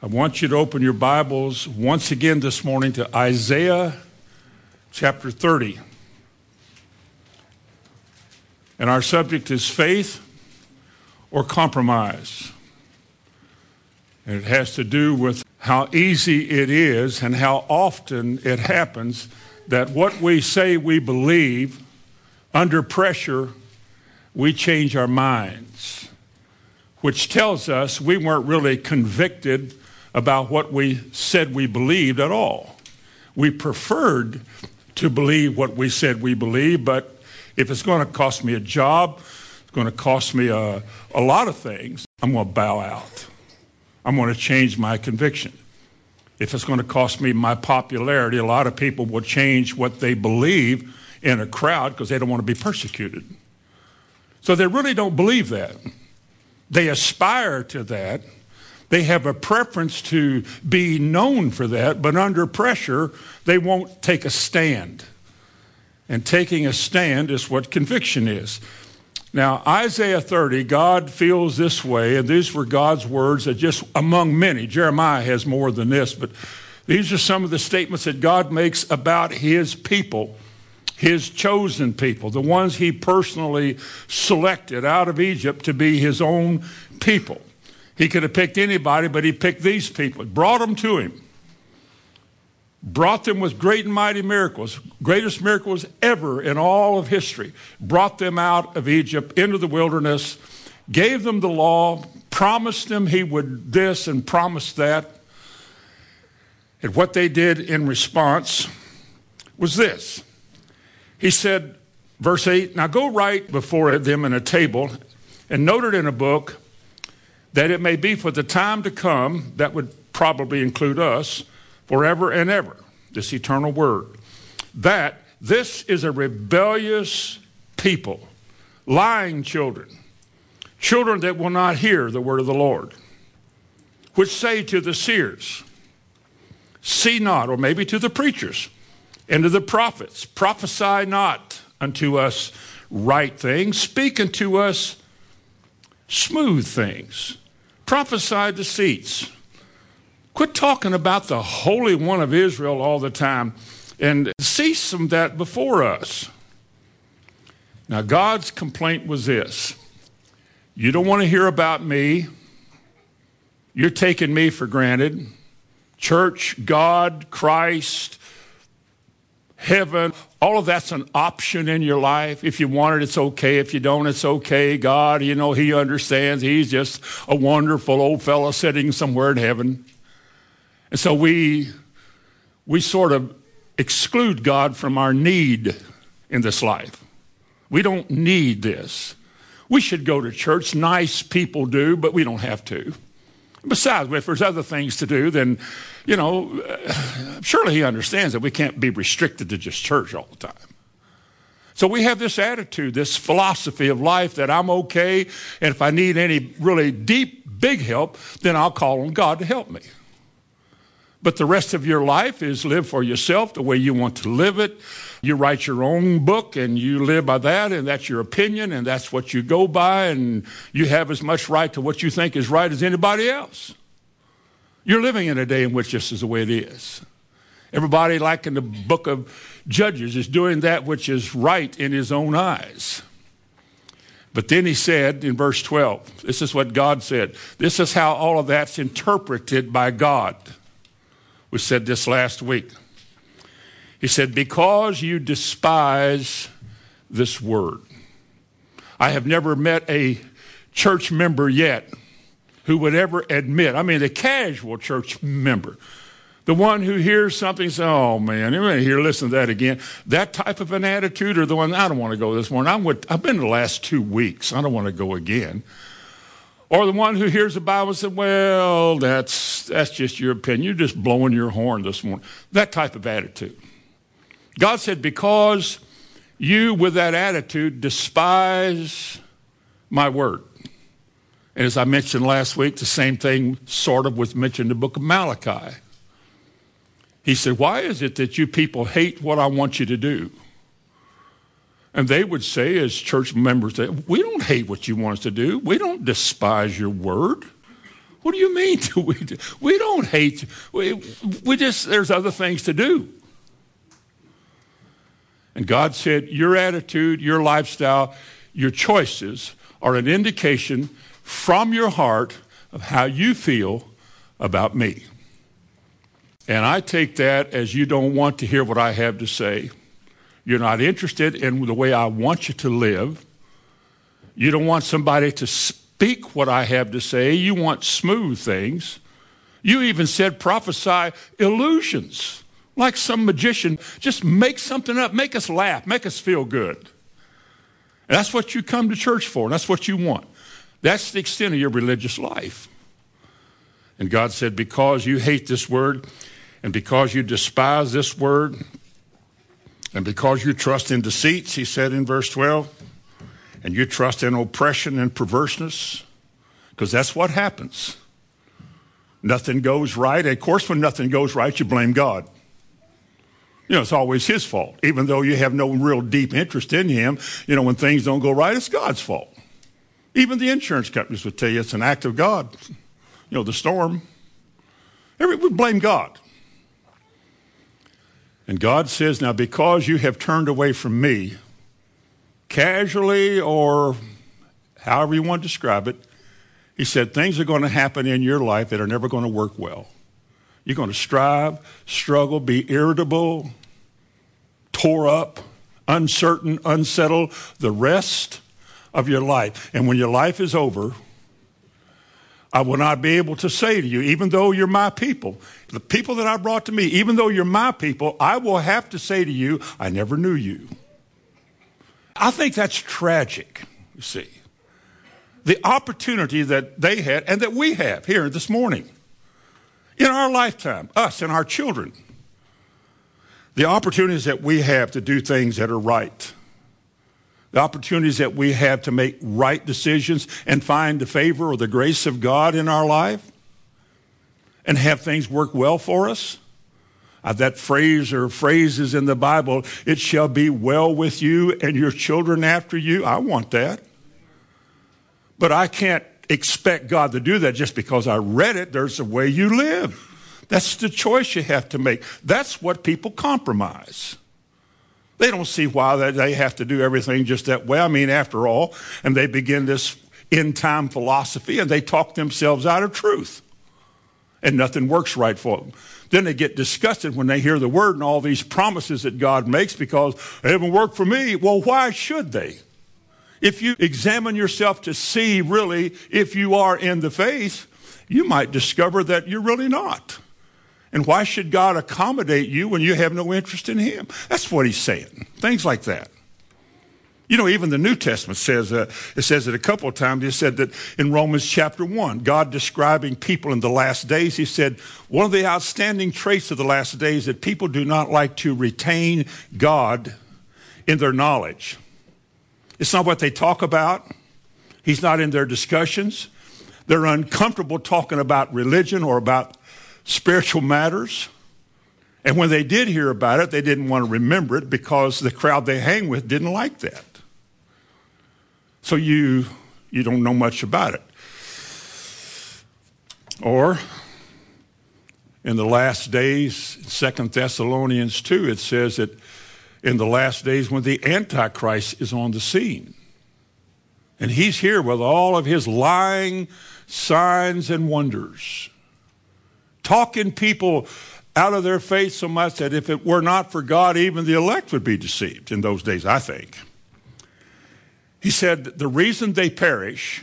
I want you to open your Bibles once again this morning to Isaiah chapter 30. And our subject is faith or compromise. And it has to do with how easy it is and how often it happens that what we say we believe, under pressure, we change our minds, which tells us we weren't really convicted about what we said we believed at all. We preferred to believe what we said we believed, but if it's going to cost me a job, it's going to cost me a, a lot of things, I'm going to bow out. I'm going to change my conviction. If it's going to cost me my popularity, a lot of people will change what they believe in a crowd because they don't want to be persecuted. So they really don't believe that. They aspire to that, they have a preference to be known for that, but under pressure, they won't take a stand. And taking a stand is what conviction is. Now, Isaiah 30, God feels this way, and these were God's words that just among many, Jeremiah has more than this, but these are some of the statements that God makes about his people, his chosen people, the ones he personally selected out of Egypt to be his own people. He could have picked anybody, but he picked these people, brought them to him, brought them with great and mighty miracles, greatest miracles ever in all of history, brought them out of Egypt into the wilderness, gave them the law, promised them he would this and promised that. And what they did in response was this. He said, verse 8, now go write before them in a table and note it in a book that it may be for the time to come, that would probably include us, forever and ever, this eternal word, that this is a rebellious people, lying children, children that will not hear the word of the Lord, which say to the seers, See not, or maybe to the preachers and to the prophets, prophesy not unto us right things, speak unto us smooth things, prophesy deceits. Quit talking about the Holy One of Israel all the time and cease from that before us. Now, God's complaint was this You don't want to hear about me. You're taking me for granted. Church, God, Christ, heaven, all of that's an option in your life. If you want it, it's okay. If you don't, it's okay. God, you know, He understands. He's just a wonderful old fellow sitting somewhere in heaven. And so we, we sort of exclude God from our need in this life. We don't need this. We should go to church. Nice people do, but we don't have to. Besides, if there's other things to do, then, you know, surely he understands that we can't be restricted to just church all the time. So we have this attitude, this philosophy of life that I'm okay, and if I need any really deep, big help, then I'll call on God to help me. But the rest of your life is live for yourself the way you want to live it. You write your own book and you live by that, and that's your opinion, and that's what you go by, and you have as much right to what you think is right as anybody else. You're living in a day in which this is the way it is. Everybody, like in the book of Judges, is doing that which is right in his own eyes. But then he said in verse 12, this is what God said. This is how all of that's interpreted by God. We said this last week. He said, Because you despise this word. I have never met a church member yet who would ever admit, I mean, the casual church member, the one who hears something, say, oh man, hear, listen to that again. That type of an attitude, or the one, I don't want to go this morning. With, I've been the last two weeks. I don't want to go again. Or the one who hears the Bible and says, well, that's, that's just your opinion. You're just blowing your horn this morning. That type of attitude. God said, because you with that attitude despise my word. And as I mentioned last week, the same thing sort of was mentioned in the book of Malachi. He said, Why is it that you people hate what I want you to do? And they would say, as church members, that we don't hate what you want us to do. We don't despise your word. What do you mean? Do we, we don't hate. We, we just, there's other things to do. And God said, Your attitude, your lifestyle, your choices are an indication from your heart of how you feel about me. And I take that as you don't want to hear what I have to say. You're not interested in the way I want you to live. You don't want somebody to speak what I have to say. You want smooth things. You even said prophesy illusions, like some magician. Just make something up, make us laugh, make us feel good. And that's what you come to church for, and that's what you want. That's the extent of your religious life. And God said, Because you hate this word, and because you despise this word, and because you trust in deceits, he said in verse 12, and you trust in oppression and perverseness, because that's what happens. Nothing goes right. Of course, when nothing goes right, you blame God. You know, it's always his fault. Even though you have no real deep interest in him, you know, when things don't go right, it's God's fault. Even the insurance companies would tell you it's an act of God. You know, the storm. Every, we blame God. And God says, Now, because you have turned away from me, casually or however you want to describe it, He said, things are going to happen in your life that are never going to work well. You're going to strive, struggle, be irritable, tore up, uncertain, unsettled the rest of your life. And when your life is over, I will not be able to say to you, even though you're my people, the people that I brought to me, even though you're my people, I will have to say to you, I never knew you. I think that's tragic, you see. The opportunity that they had and that we have here this morning in our lifetime, us and our children, the opportunities that we have to do things that are right the opportunities that we have to make right decisions and find the favor or the grace of God in our life and have things work well for us. Uh, that phrase or phrases in the Bible, it shall be well with you and your children after you. I want that. But I can't expect God to do that just because I read it. There's a way you live. That's the choice you have to make. That's what people compromise. They don't see why they have to do everything just that way. I mean, after all, and they begin this end time philosophy and they talk themselves out of truth. And nothing works right for them. Then they get disgusted when they hear the word and all these promises that God makes because they haven't worked for me. Well, why should they? If you examine yourself to see really if you are in the faith, you might discover that you're really not. And why should God accommodate you when you have no interest in Him? That's what He's saying. Things like that. You know, even the New Testament says, uh, it says it a couple of times. It said that in Romans chapter 1, God describing people in the last days, He said, one of the outstanding traits of the last days that people do not like to retain God in their knowledge. It's not what they talk about. He's not in their discussions. They're uncomfortable talking about religion or about spiritual matters. And when they did hear about it, they didn't want to remember it because the crowd they hang with didn't like that. So you, you don't know much about it. Or in the last days, Second Thessalonians 2, it says that in the last days when the Antichrist is on the scene. And he's here with all of his lying signs and wonders talking people out of their faith so much that if it were not for God, even the elect would be deceived in those days, I think. He said the reason they perish,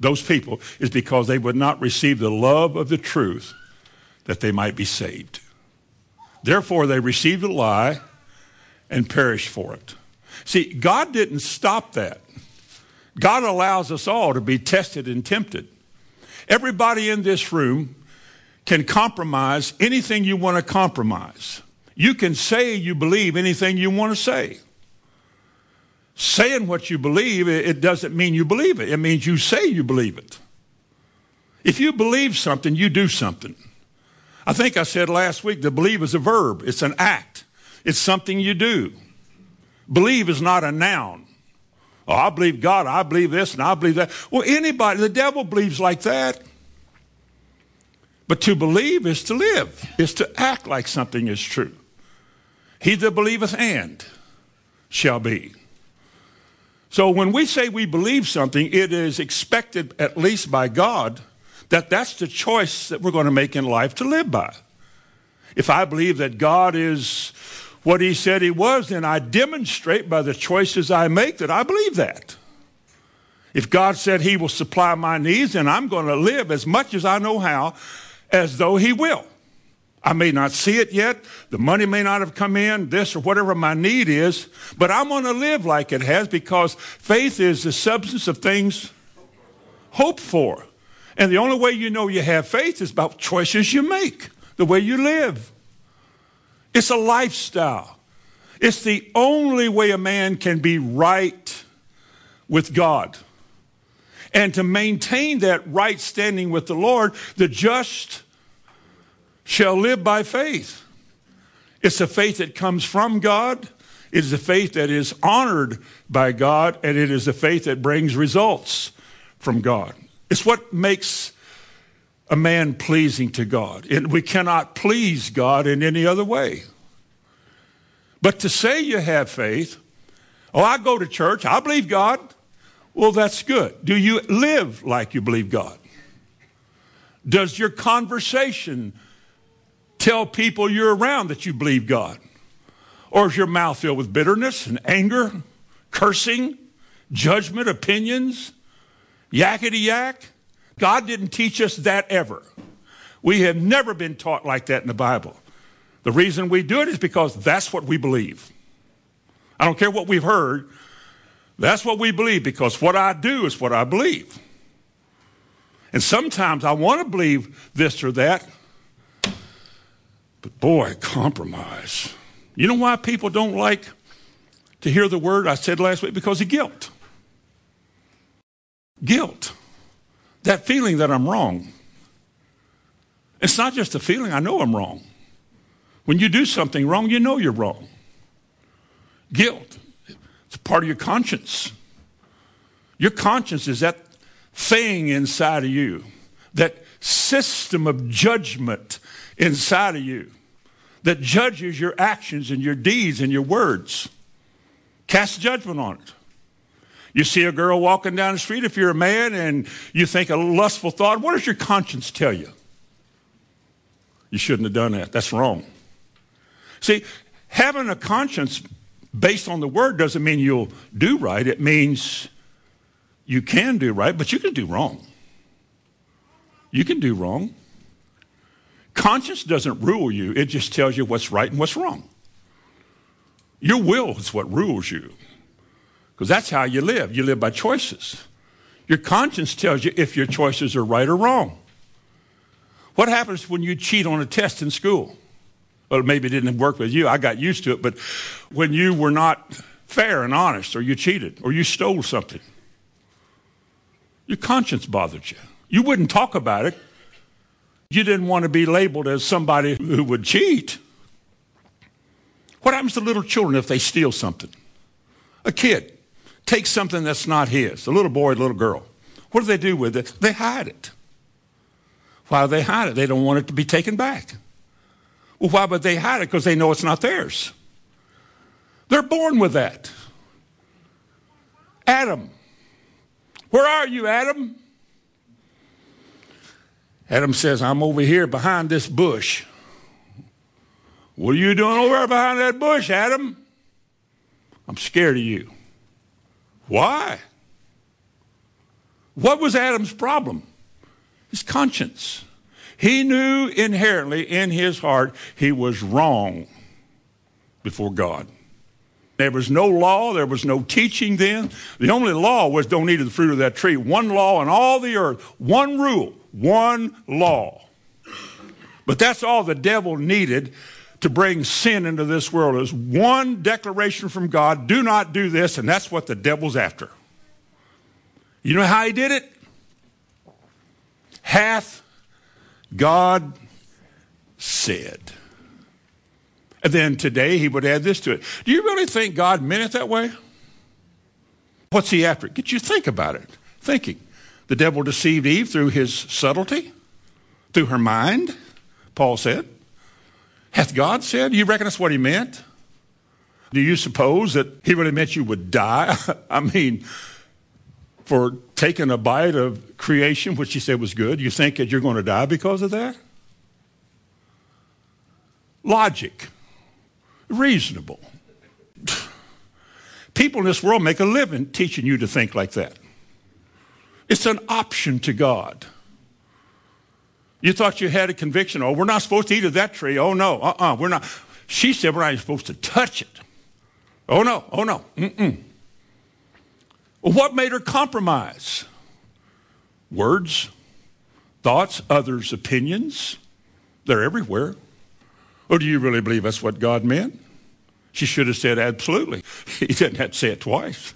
those people, is because they would not receive the love of the truth that they might be saved. Therefore, they received a lie and perished for it. See, God didn't stop that. God allows us all to be tested and tempted. Everybody in this room can compromise anything you want to compromise. You can say you believe anything you want to say. Saying what you believe, it doesn't mean you believe it. It means you say you believe it. If you believe something, you do something. I think I said last week that believe is a verb, it's an act, it's something you do. Believe is not a noun. Oh, I believe God, I believe this, and I believe that. Well, anybody, the devil believes like that. But to believe is to live, is to act like something is true. He that believeth and shall be. So when we say we believe something, it is expected, at least by God, that that's the choice that we're going to make in life to live by. If I believe that God is what he said he was, then I demonstrate by the choices I make that I believe that. If God said he will supply my needs, then I'm going to live as much as I know how as though he will. I may not see it yet. The money may not have come in, this or whatever my need is, but I'm going to live like it has because faith is the substance of things hoped for. And the only way you know you have faith is about choices you make, the way you live. It's a lifestyle. It's the only way a man can be right with God. And to maintain that right standing with the Lord, the just shall live by faith. It's a faith that comes from God. It is a faith that is honored by God, and it is a faith that brings results from God. It's what makes a man pleasing to God. And we cannot please God in any other way. But to say you have faith, oh, I go to church, I believe God, well, that's good. Do you live like you believe God? Does your conversation tell people you're around that you believe God? Or is your mouth filled with bitterness and anger, cursing, judgment, opinions, yakety yak? God didn't teach us that ever. We have never been taught like that in the Bible. The reason we do it is because that's what we believe. I don't care what we've heard, that's what we believe because what I do is what I believe. And sometimes I want to believe this or that, but boy, compromise. You know why people don't like to hear the word I said last week? Because of guilt. Guilt. That feeling that I'm wrong. It's not just a feeling, I know I'm wrong. When you do something wrong, you know you're wrong. Guilt. Part of your conscience. Your conscience is that thing inside of you, that system of judgment inside of you that judges your actions and your deeds and your words. Cast judgment on it. You see a girl walking down the street, if you're a man and you think a lustful thought, what does your conscience tell you? You shouldn't have done that. That's wrong. See, having a conscience based on the word doesn't mean you'll do right. It means you can do right, but you can do wrong. You can do wrong. Conscience doesn't rule you, it just tells you what's right and what's wrong. Your will is what rules you because that's how you live. You live by choices. Your conscience tells you if your choices are right or wrong. What happens when you cheat on a test in school? Well, maybe it didn't work with you. I got used to it. But when you were not fair and honest, or you cheated, or you stole something, your conscience bothered you. You wouldn't talk about it. You didn't want to be labeled as somebody who would cheat. What happens to little children if they steal something? A kid takes something that's not his, a little boy, a little girl. What do they do with it? They hide it. Why do they hide it? They don't want it to be taken back. Well, why would they hide it? Because they know it's not theirs. They're born with that. Adam. Where are you, Adam? Adam says, I'm over here behind this bush. What are you doing over there behind that bush, Adam? I'm scared of you. Why? What was Adam's problem? His conscience. He knew inherently in his heart he was wrong before God. There was no law, there was no teaching then. The only law was don't eat of the fruit of that tree. One law in all the earth, one rule, one law. But that's all the devil needed to bring sin into this world is one declaration from God, do not do this, and that's what the devil's after. You know how he did it? Hath God said. And then today he would add this to it. Do you really think God meant it that way? What's he after? Get you think about it. Thinking. The devil deceived Eve through his subtlety, through her mind, Paul said. Hath God said? You reckon what he meant? Do you suppose that he really meant you would die? I mean, for taking a bite of creation, which he said was good, you think that you're going to die because of that? Logic. Reasonable. People in this world make a living teaching you to think like that. It's an option to God. You thought you had a conviction. Oh, we're not supposed to eat of that tree. Oh, no. Uh-uh. We're not. She said we're not supposed to touch it. Oh, no. Oh, no. Mm-mm. Well, what made her compromise? Words, thoughts, others' opinions. They're everywhere. Or do you really believe that's what God meant? She should have said absolutely. He didn't have to say it twice.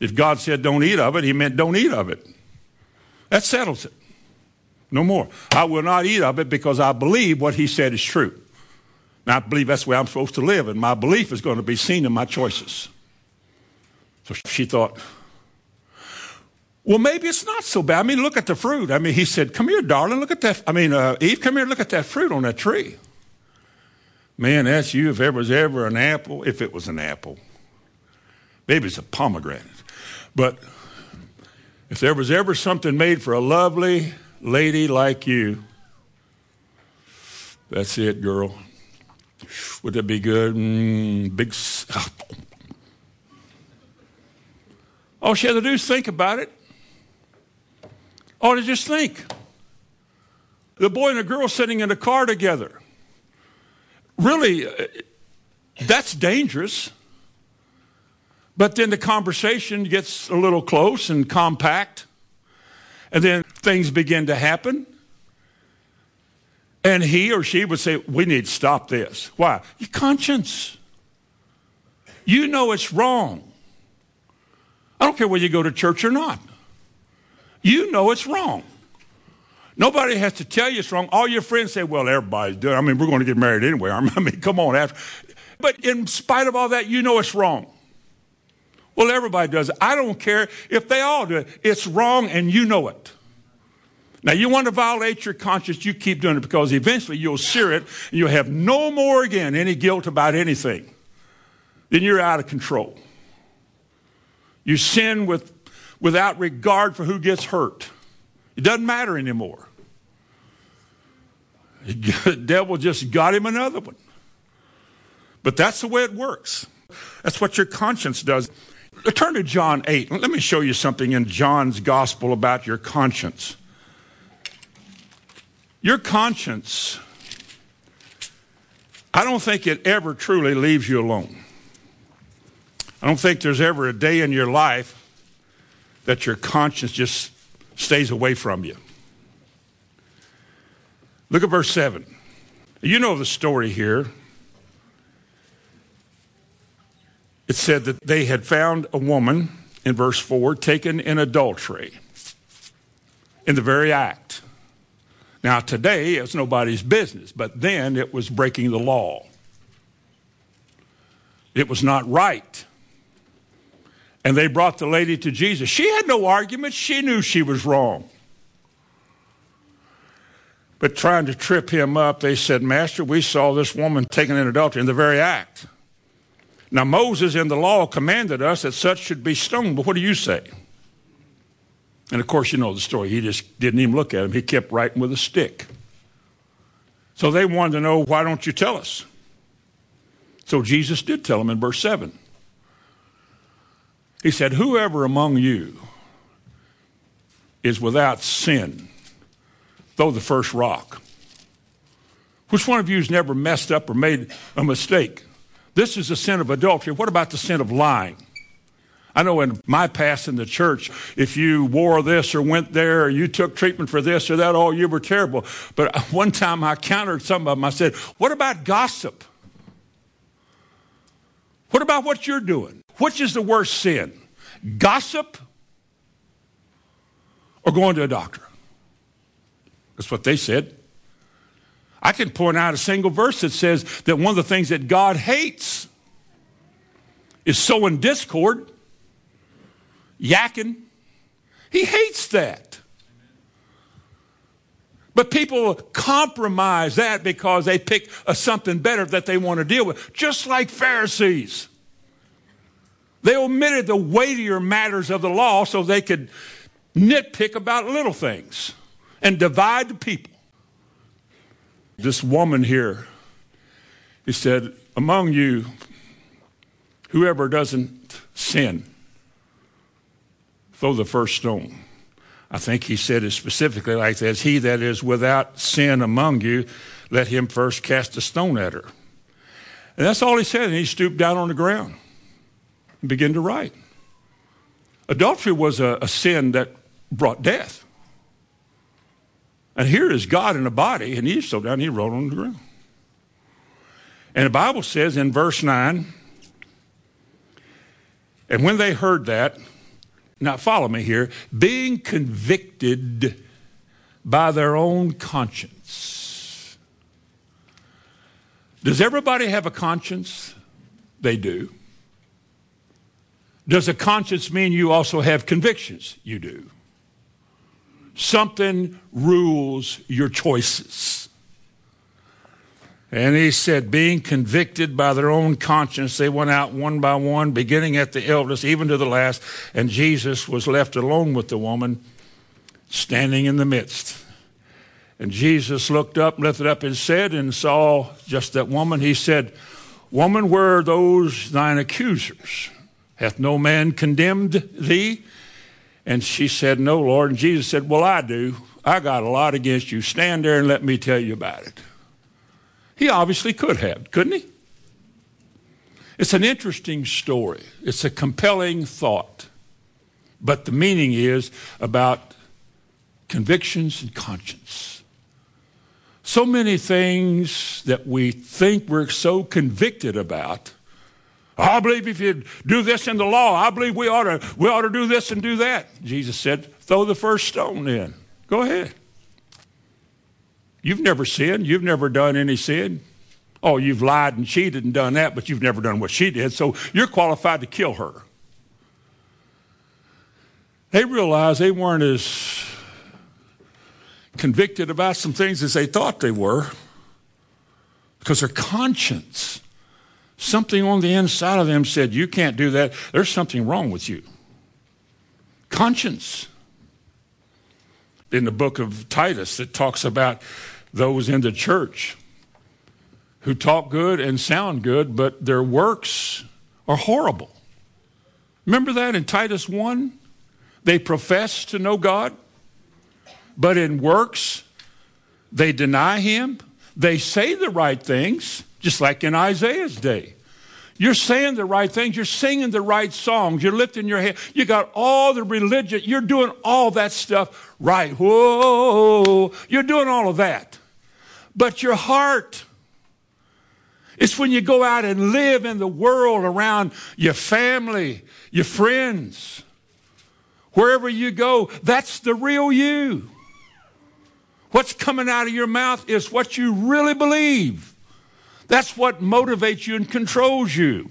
If God said don't eat of it, he meant don't eat of it. That settles it. No more. I will not eat of it because I believe what he said is true. And I believe that's the way I'm supposed to live, and my belief is going to be seen in my choices. So she thought, well, maybe it's not so bad. I mean, look at the fruit. I mean, he said, come here, darling, look at that. I mean, uh, Eve, come here, look at that fruit on that tree. Man, that's you if there was ever an apple, if it was an apple. Maybe it's a pomegranate. But if there was ever something made for a lovely lady like you, that's it, girl. Would that be good? Mm, big. All she had to do is think about it. All to just think. The boy and the girl sitting in a car together. Really, uh, that's dangerous. But then the conversation gets a little close and compact. And then things begin to happen. And he or she would say, We need to stop this. Why? Your conscience. You know it's wrong. I don't care whether you go to church or not. You know it's wrong. Nobody has to tell you it's wrong. All your friends say, well, everybody's doing it. I mean, we're going to get married anyway. I mean, come on. After. But in spite of all that, you know it's wrong. Well, everybody does it. I don't care if they all do it. It's wrong and you know it. Now, you want to violate your conscience, you keep doing it because eventually you'll sear it and you'll have no more again any guilt about anything. Then you're out of control. You sin with, without regard for who gets hurt. It doesn't matter anymore. The devil just got him another one. But that's the way it works. That's what your conscience does. Turn to John 8. Let me show you something in John's gospel about your conscience. Your conscience, I don't think it ever truly leaves you alone. I don't think there's ever a day in your life that your conscience just stays away from you. Look at verse 7. You know the story here. it said that they had found a woman, in verse 4, taken in adultery, in the very act. Now, today, it's nobody's business, but then it was breaking the law. It was not right. And they brought the lady to Jesus. She had no argument, she knew she was wrong. But trying to trip him up, they said, Master, we saw this woman taken in adultery in the very act. Now, Moses in the law commanded us that such should be stoned, but what do you say? And of course, you know the story. He just didn't even look at him, he kept writing with a stick. So they wanted to know, why don't you tell us? So Jesus did tell them in verse 7. He said, Whoever among you is without sin, throw the first rock. Which one of you has never messed up or made a mistake? This is the sin of adultery. What about the sin of lying? I know in my past in the church, if you wore this or went there or you took treatment for this or that, oh, you were terrible. But one time I countered some of them. I said, What about gossip? What about what you're doing? Which is the worst sin? Gossip or going to a doctor? That's what they said. I can point out a single verse that says that one of the things that God hates is sowing discord, yakking. He hates that. But people compromise that because they pick a something better that they want to deal with, just like Pharisees. They omitted the weightier matters of the law so they could nitpick about little things and divide the people. This woman here, he said, Among you, whoever doesn't sin, throw the first stone. I think he said it specifically like this He that is without sin among you, let him first cast a stone at her. And that's all he said. And he stooped down on the ground and began to write. Adultery was a, a sin that brought death. And here is God in a body, and he's so down, he rolled on the ground. And the Bible says in verse 9, and when they heard that, now follow me here, being convicted by their own conscience. Does everybody have a conscience? They do. Does a conscience mean you also have convictions? You do. Something rules your choices. And he said, being convicted by their own conscience, they went out one by one, beginning at the eldest, even to the last, and Jesus was left alone with the woman standing in the midst. And Jesus looked up, lifted up his head, and saw just that woman. He said, Woman, where are those thine accusers? Hath no man condemned thee? And she said, No, Lord. And Jesus said, Well, I do. I got a lot against you. Stand there and let me tell you about it. He obviously could have, couldn't he? It's an interesting story. It's a compelling thought. But the meaning is about convictions and conscience. So many things that we think we're so convicted about I believe if you do this in the law, I believe we ought to, we ought to do this and do that. Jesus said, throw the first stone in. Go ahead. You've never sinned. You've never done any sin. Oh, you've lied and cheated and done that, but you've never done what she did, so you're qualified to kill her. They realized they weren't as convicted about some things as they thought they were because their conscience Something on the inside of them said, You can't do that. There's something wrong with you. Conscience. In the book of Titus, it talks about those in the church who talk good and sound good, but their works are horrible. Remember that in Titus 1? They profess to know God, but in works, they deny Him. They say the right things, just like in Isaiah's day. You're saying the right things. You're singing the right songs. You're lifting your head. You got all the religion. You're doing all that stuff right. Whoa. You're doing all of that. But your heart, it's when you go out and live in the world around your family, your friends, wherever you go, that's the real you. What's coming out of your mouth is what you really believe. That's what motivates you and controls you.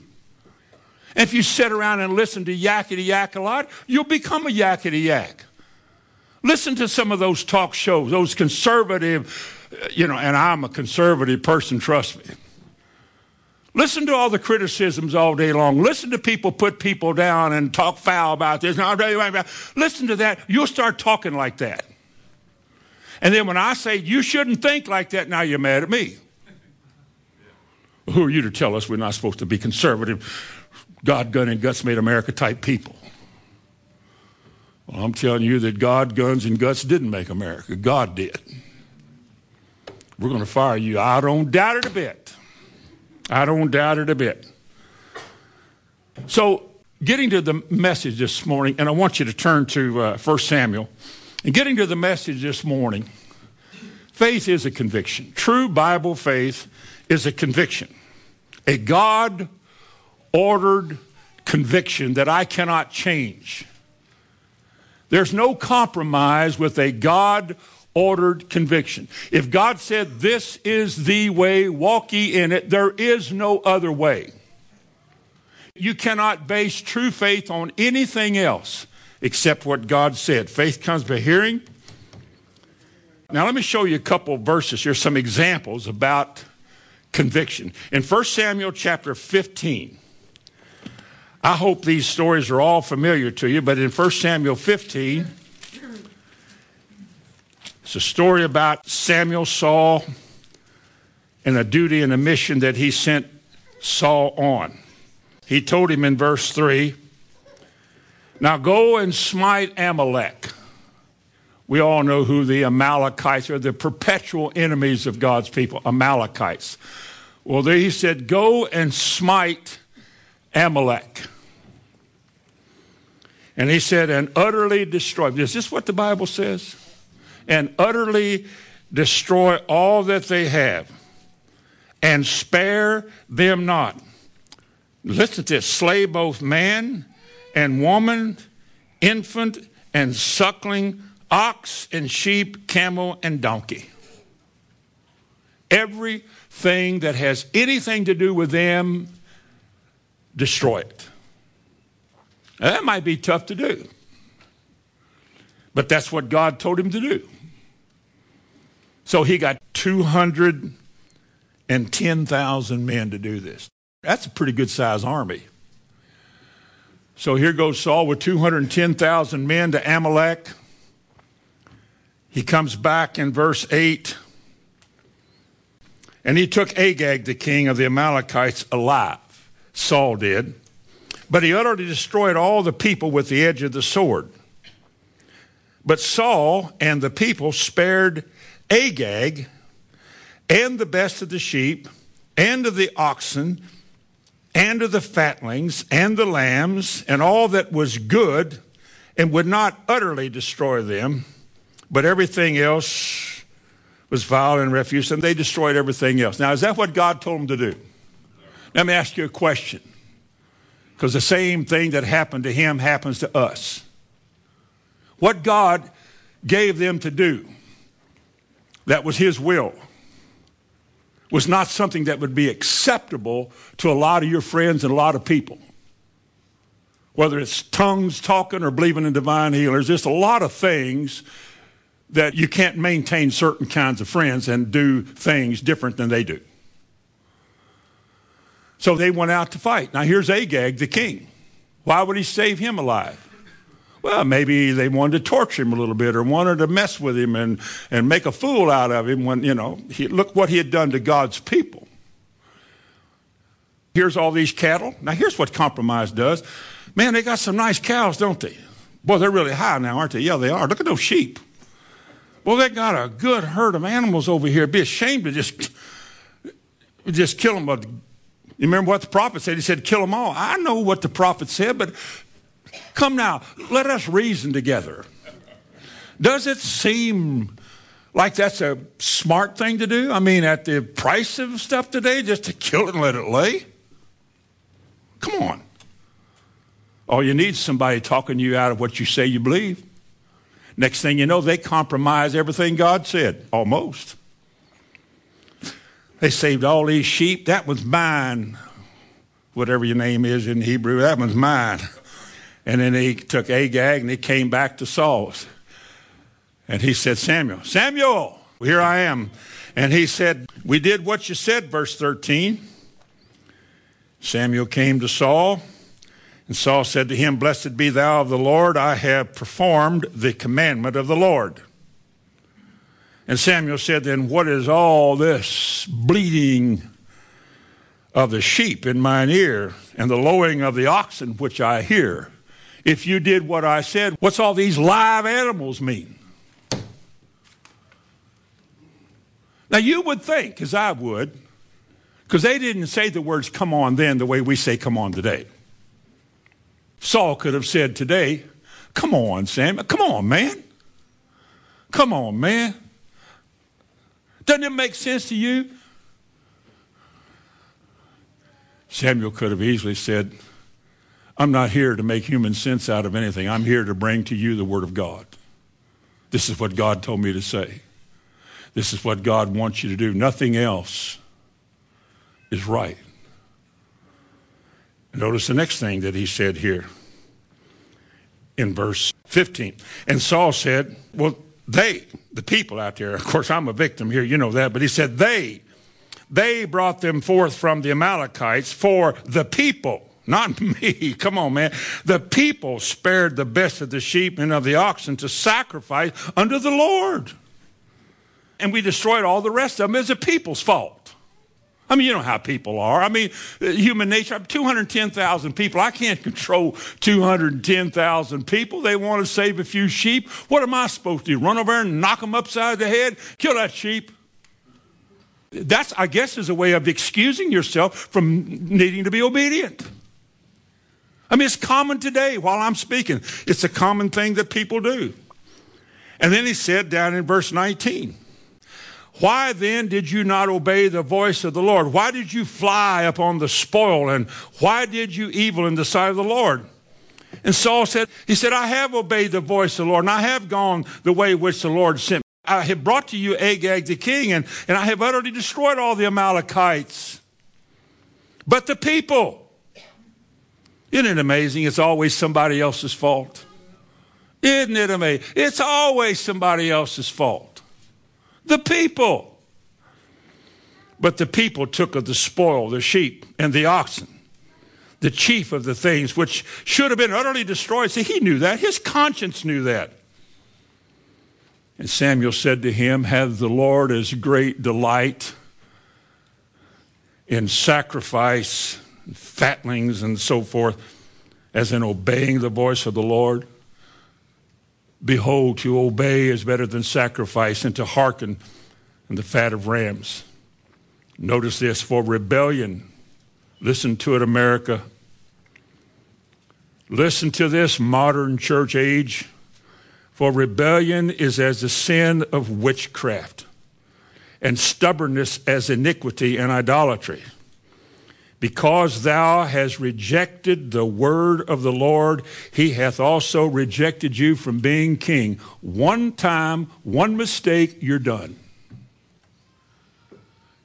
If you sit around and listen to yakety yak a lot, you'll become a yakety yak. Listen to some of those talk shows, those conservative, uh, you know, and I'm a conservative person, trust me. Listen to all the criticisms all day long. Listen to people put people down and talk foul about this. Listen to that. You'll start talking like that. And then when I say you shouldn't think like that, now you're mad at me. Who are you to tell us we're not supposed to be conservative, God, gun, and guts made America type people? Well, I'm telling you that God, guns, and guts didn't make America. God did. We're going to fire you. I don't doubt it a bit. I don't doubt it a bit. So, getting to the message this morning, and I want you to turn to uh, 1 Samuel. And getting to the message this morning, faith is a conviction. True Bible faith is a conviction a God ordered conviction that I cannot change. There's no compromise with a God ordered conviction. If God said, This is the way, walk ye in it, there is no other way. You cannot base true faith on anything else except what God said. Faith comes by hearing, Now, let me show you a couple of verses here, some examples about conviction. In 1 Samuel chapter 15, I hope these stories are all familiar to you, but in 1 Samuel 15, it's a story about Samuel, Saul, and a duty and a mission that he sent Saul on. He told him in verse 3 Now go and smite Amalek. We all know who the Amalekites are, the perpetual enemies of God's people, Amalekites. Well, there he said, Go and smite Amalek. And he said, and utterly destroy. Is this what the Bible says? And utterly destroy all that they have, and spare them not. Listen to this slay both man and woman, infant and suckling, ox and sheep, camel and donkey. Everything that has anything to do with them, destroy it. Now, that might be tough to do, but that's what God told him to do. So he got 210,000 men to do this. That's a pretty good sized army. So here goes Saul with 210,000 men to Amalek. He comes back in verse 8. And he took Agag, the king of the Amalekites, alive. Saul did. But he utterly destroyed all the people with the edge of the sword. But Saul and the people spared Agag and the best of the sheep and of the oxen and of the fatlings and the lambs and all that was good and would not utterly destroy them but everything else was vile and refuse, and they destroyed everything else. Now, is that what God told them to do? Let me ask you a question. Because the same thing that happened to him happens to us. What God gave them to do, that was his will, was not something that would be acceptable to a lot of your friends and a lot of people. Whether it's tongues talking or believing in divine healers, just a lot of things that you can't maintain certain kinds of friends and do things different than they do. So they went out to fight. Now here's Agag, the king. Why would he save him alive? Well, maybe they wanted to torture him a little bit or wanted to mess with him and, and make a fool out of him when, you know, he, look what he had done to God's people. Here's all these cattle. Now, here's what compromise does. Man, they got some nice cows, don't they? Boy, they're really high now, aren't they? Yeah, they are. Look at those sheep. Well, they got a good herd of animals over here. It'd be ashamed to just, just kill them. But you remember what the prophet said? He said, kill them all. I know what the prophet said, but come now, let us reason together. Does it seem like that's a smart thing to do? I mean, at the price of stuff today, just to kill it and let it lay? Come on. All you need somebody talking you out of what you say you believe. Next thing you know, they compromise everything God said, almost. They saved all these sheep. That was mine. Whatever your name is in Hebrew, that was mine. And then he took Agag and he came back to Saul's. And he said, Samuel, Samuel, here I am. And he said, We did what you said, verse 13. Samuel came to Saul and Saul said to him, Blessed be thou of the Lord, I have performed the commandment of the Lord. And Samuel said, Then what is all this bleating of the sheep in mine ear and the lowing of the oxen which I hear? If you did what I said, what's all these live animals mean? Now you would think, as I would, because they didn't say the words come on then the way we say come on today. Saul could have said today, Come on, Samuel. Come on, man. Come on, man. Doesn't it make sense to you? Samuel could have easily said, I'm not here to make human sense out of anything. I'm here to bring to you the Word of God. This is what God told me to say. This is what God wants you to do. Nothing else is right. Notice the next thing that he said here in verse 15. And Saul said, Well, they, the people out there, of course, I'm a victim here, you know that, but he said, they, they brought them forth from the Amalekites for the people, not me. Come on, man. The people spared the best of the sheep and of the oxen to sacrifice unto the Lord. And we destroyed all the rest of them as a people's fault. I mean, you know how people are. I mean, uh, human nature, 210,000 people. I can't control 210,000 people. They want to save a few sheep. What am I supposed to do? Run over and knock them upside the head? Kill that sheep? That's, I guess, is a way of excusing yourself from needing to be obedient. I mean, it's common today while I'm speaking. It's a common thing that people do. And then he said down in verse 19, why then did you not obey the voice of the Lord? Why did you fly upon the spoil? And why did you evil in the sight of the Lord? And Saul said, He said, I have obeyed the voice of the Lord, and I have gone the way which the Lord sent me. I have brought to you Agag the king, and, and I have utterly destroyed all the Amalekites. But the people, isn't it amazing? It's always somebody else's fault. Isn't it amazing? It's always somebody else's fault. The people. But the people took of the spoil, the sheep and the oxen, the chief of the things which should have been utterly destroyed. See, he knew that. His conscience knew that. And Samuel said to him, Have the Lord as great delight in sacrifice, fatlings, and so forth, as in obeying the voice of the Lord? Behold, to obey is better than sacrifice, and to hearken than the fat of rams. Notice this for rebellion. Listen to it, America. Listen to this, modern church age. For rebellion is as the sin of witchcraft, and stubbornness as iniquity and idolatry. Because thou hast rejected the word of the Lord, he hath also rejected you from being king. One time, one mistake, you're done.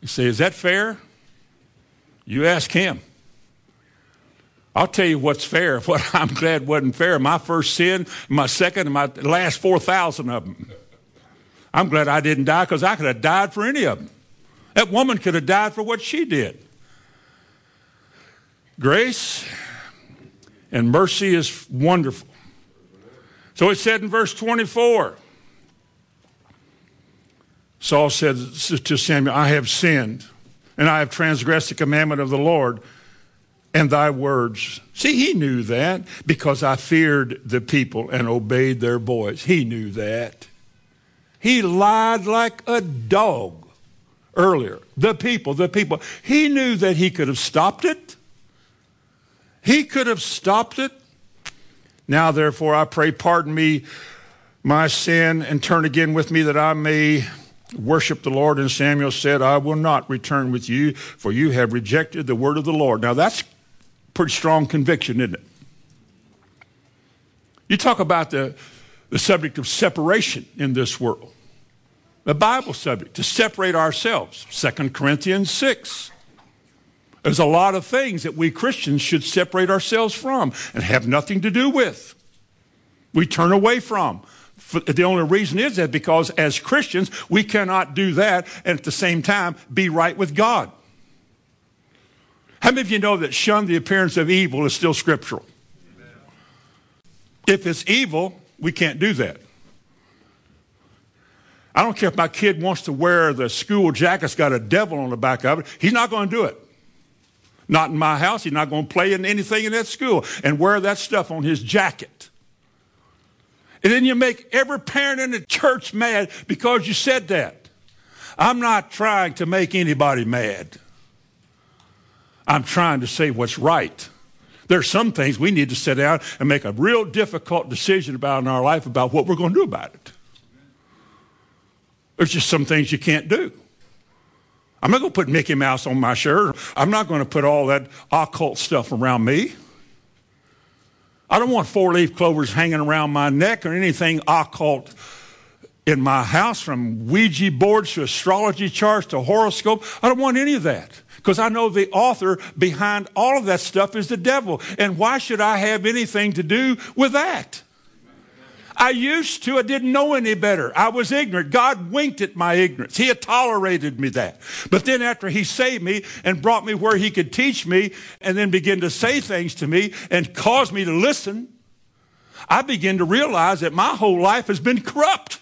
You say, is that fair? You ask him. I'll tell you what's fair. What I'm glad wasn't fair. My first sin, my second, and my last 4,000 of them. I'm glad I didn't die because I could have died for any of them. That woman could have died for what she did. Grace and mercy is wonderful. So it said in verse 24 Saul said to Samuel, I have sinned, and I have transgressed the commandment of the Lord and thy words. See, he knew that because I feared the people and obeyed their voice. He knew that. He lied like a dog earlier. The people, the people. He knew that he could have stopped it. He could have stopped it. Now, therefore, I pray, pardon me my sin and turn again with me that I may worship the Lord. And Samuel said, I will not return with you, for you have rejected the word of the Lord. Now, that's pretty strong conviction, isn't it? You talk about the, the subject of separation in this world. The Bible subject, to separate ourselves. 2 Corinthians 6. There's a lot of things that we Christians should separate ourselves from and have nothing to do with. We turn away from. The only reason is that because as Christians, we cannot do that and at the same time be right with God. How many of you know that shun the appearance of evil is still scriptural? If it's evil, we can't do that. I don't care if my kid wants to wear the school jacket that's got a devil on the back of it, he's not going to do it. Not in my house. He's not going to play in anything in that school and wear that stuff on his jacket. And then you make every parent in the church mad because you said that. I'm not trying to make anybody mad. I'm trying to say what's right. There are some things we need to sit down and make a real difficult decision about in our life about what we're going to do about it. There's just some things you can't do. I'm not going to put Mickey Mouse on my shirt. I'm not going to put all that occult stuff around me. I don't want four leaf clovers hanging around my neck or anything occult in my house from Ouija boards to astrology charts to horoscope. I don't want any of that because I know the author behind all of that stuff is the devil. And why should I have anything to do with that? I used to. I didn't know any better. I was ignorant. God winked at my ignorance. He had tolerated me that. But then after he saved me and brought me where he could teach me and then begin to say things to me and cause me to listen, I began to realize that my whole life has been corrupt.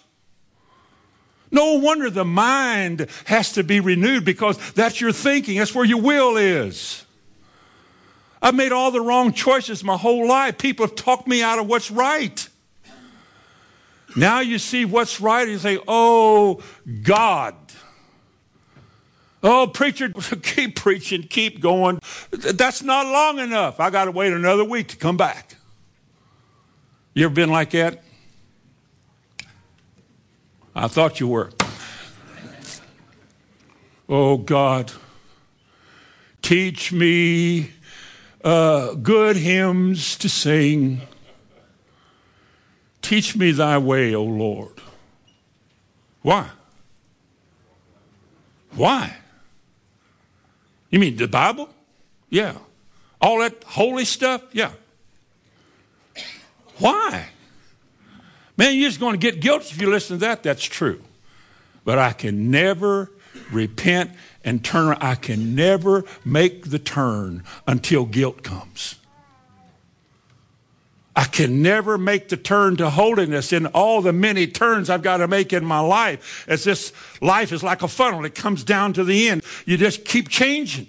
No wonder the mind has to be renewed because that's your thinking. That's where your will is. I've made all the wrong choices my whole life. People have talked me out of what's right. Now you see what's right and you say, oh, God. Oh, preacher, keep preaching, keep going. That's not long enough. I got to wait another week to come back. You ever been like that? I thought you were. Oh, God, teach me uh, good hymns to sing. Teach me thy way, O Lord. Why? Why? You mean the Bible? Yeah. All that holy stuff? Yeah. Why? Man, you're just going to get guilty if you listen to that. That's true. But I can never repent and turn. I can never make the turn until guilt comes. I can never make the turn to holiness in all the many turns I've got to make in my life. As this life is like a funnel, it comes down to the end. You just keep changing.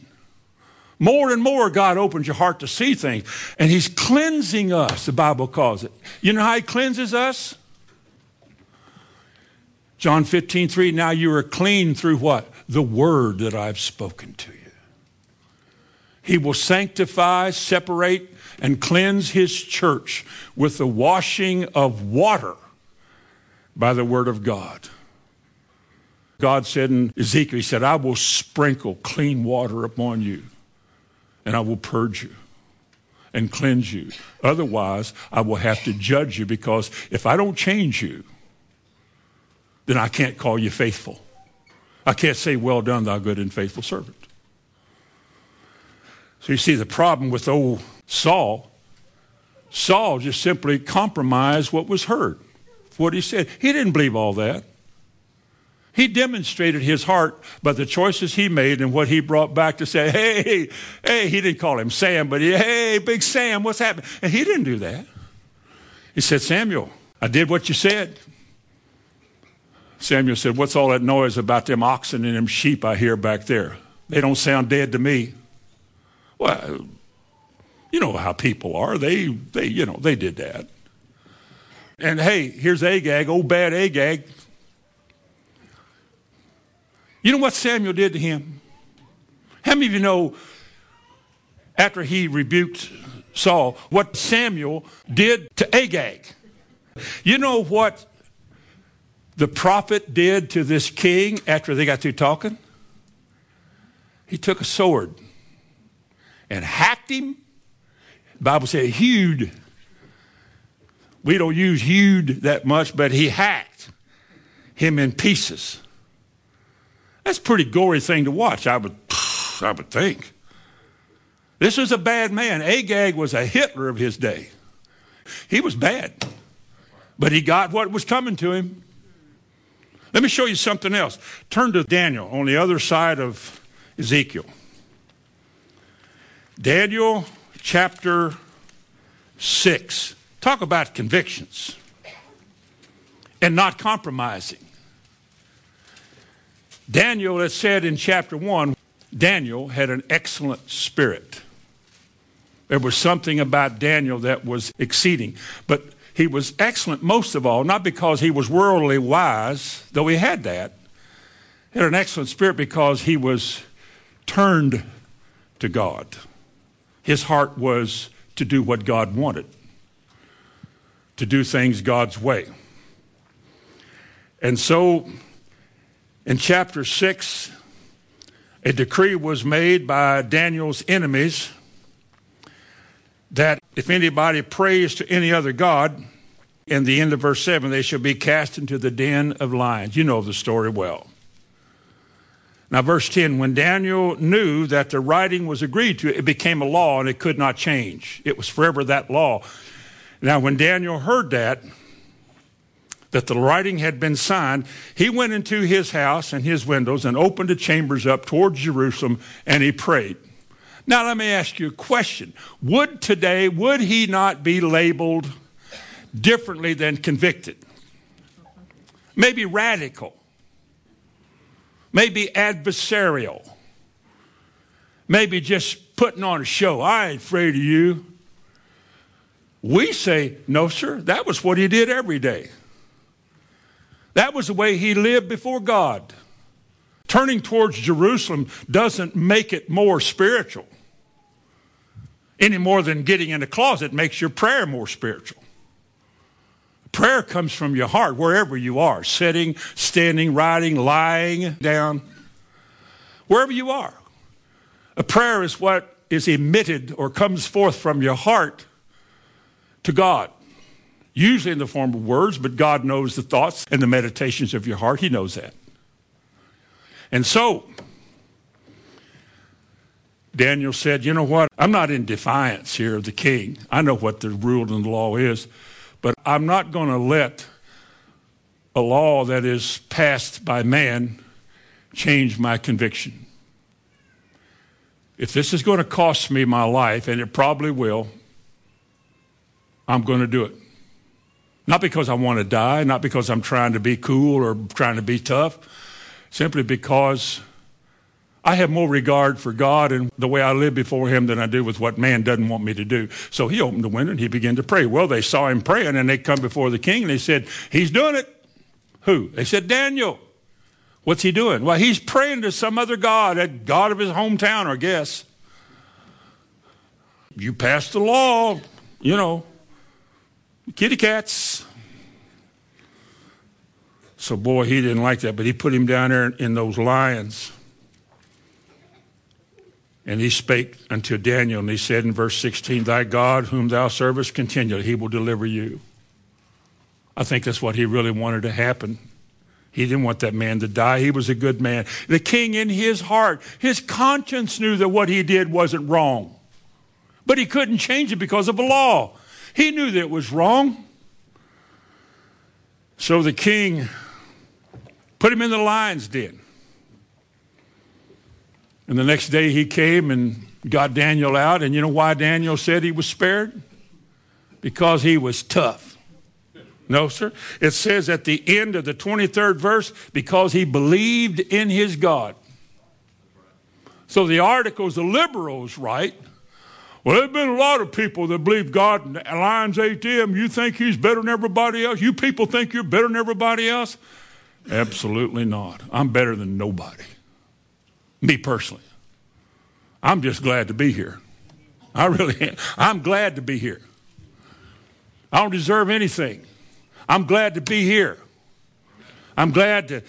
More and more, God opens your heart to see things. And He's cleansing us, the Bible calls it. You know how He cleanses us? John 15, 3, now you are clean through what? The word that I've spoken to you. He will sanctify, separate, and cleanse his church with the washing of water by the word of God. God said in Ezekiel, He said, I will sprinkle clean water upon you and I will purge you and cleanse you. Otherwise, I will have to judge you because if I don't change you, then I can't call you faithful. I can't say, Well done, thou good and faithful servant. So you see the problem with old Saul. Saul just simply compromised what was heard, what he said. He didn't believe all that. He demonstrated his heart by the choices he made and what he brought back to say, hey, hey, he didn't call him Sam, but he, hey, big Sam, what's happening? And he didn't do that. He said, Samuel, I did what you said. Samuel said, What's all that noise about them oxen and them sheep I hear back there? They don't sound dead to me. Well, you know how people are. They, they, you know, they did that. And hey, here's Agag, old bad Agag. You know what Samuel did to him? How many of you know after he rebuked Saul, what Samuel did to Agag? You know what the prophet did to this king after they got through talking? He took a sword and hacked him. Bible said hewed. We don't use hewed that much, but he hacked him in pieces. That's a pretty gory thing to watch, I would, I would think. This was a bad man. Agag was a Hitler of his day. He was bad, but he got what was coming to him. Let me show you something else. Turn to Daniel on the other side of Ezekiel. Daniel chapter 6. Talk about convictions and not compromising. Daniel, it said in chapter 1, Daniel had an excellent spirit. There was something about Daniel that was exceeding. But he was excellent most of all, not because he was worldly wise, though he had that. He had an excellent spirit because he was turned to God. His heart was to do what God wanted, to do things God's way. And so in chapter 6, a decree was made by Daniel's enemies that if anybody prays to any other God, in the end of verse 7, they shall be cast into the den of lions. You know the story well. Now, verse 10 when Daniel knew that the writing was agreed to, it became a law and it could not change. It was forever that law. Now, when Daniel heard that, that the writing had been signed, he went into his house and his windows and opened the chambers up towards Jerusalem and he prayed. Now, let me ask you a question. Would today, would he not be labeled differently than convicted? Maybe radical. Maybe adversarial. Maybe just putting on a show. I ain't afraid of you. We say, no, sir, that was what he did every day. That was the way he lived before God. Turning towards Jerusalem doesn't make it more spiritual any more than getting in a closet makes your prayer more spiritual. Prayer comes from your heart, wherever you are sitting, standing, riding, lying down, wherever you are. A prayer is what is emitted or comes forth from your heart to God usually in the form of words, but God knows the thoughts and the meditations of your heart. He knows that. And so, Daniel said, You know what? I'm not in defiance here of the king. I know what the rule and the law is, but I'm not going to let a law that is passed by man change my conviction. If this is going to cost me my life, and it probably will, I'm going to do it. Not because I want to die, not because I'm trying to be cool or trying to be tough, simply because I have more regard for God and the way I live before Him than I do with what man doesn't want me to do. So he opened the window and he began to pray. Well, they saw him praying and they come before the king and they said, He's doing it. Who? They said, Daniel. What's he doing? Well, he's praying to some other God, a God of his hometown, I guess. You passed the law, you know, kitty cats. So, boy, he didn't like that, but he put him down there in those lions. And he spake unto Daniel, and he said in verse 16, Thy God, whom thou servest continually, he will deliver you. I think that's what he really wanted to happen. He didn't want that man to die. He was a good man. The king, in his heart, his conscience knew that what he did wasn't wrong. But he couldn't change it because of a law. He knew that it was wrong. So the king put him in the lion's den. And the next day he came and got Daniel out. And you know why Daniel said he was spared? Because he was tough. No, sir. It says at the end of the 23rd verse, because he believed in his God. So the article's the liberals, right? Well, there have been a lot of people that believe God and Lions ATM. You think he's better than everybody else? You people think you're better than everybody else? Absolutely not. I'm better than nobody. Me personally. I'm just glad to be here. I really am. I'm glad to be here. I don't deserve anything. I'm glad to be here. I'm glad to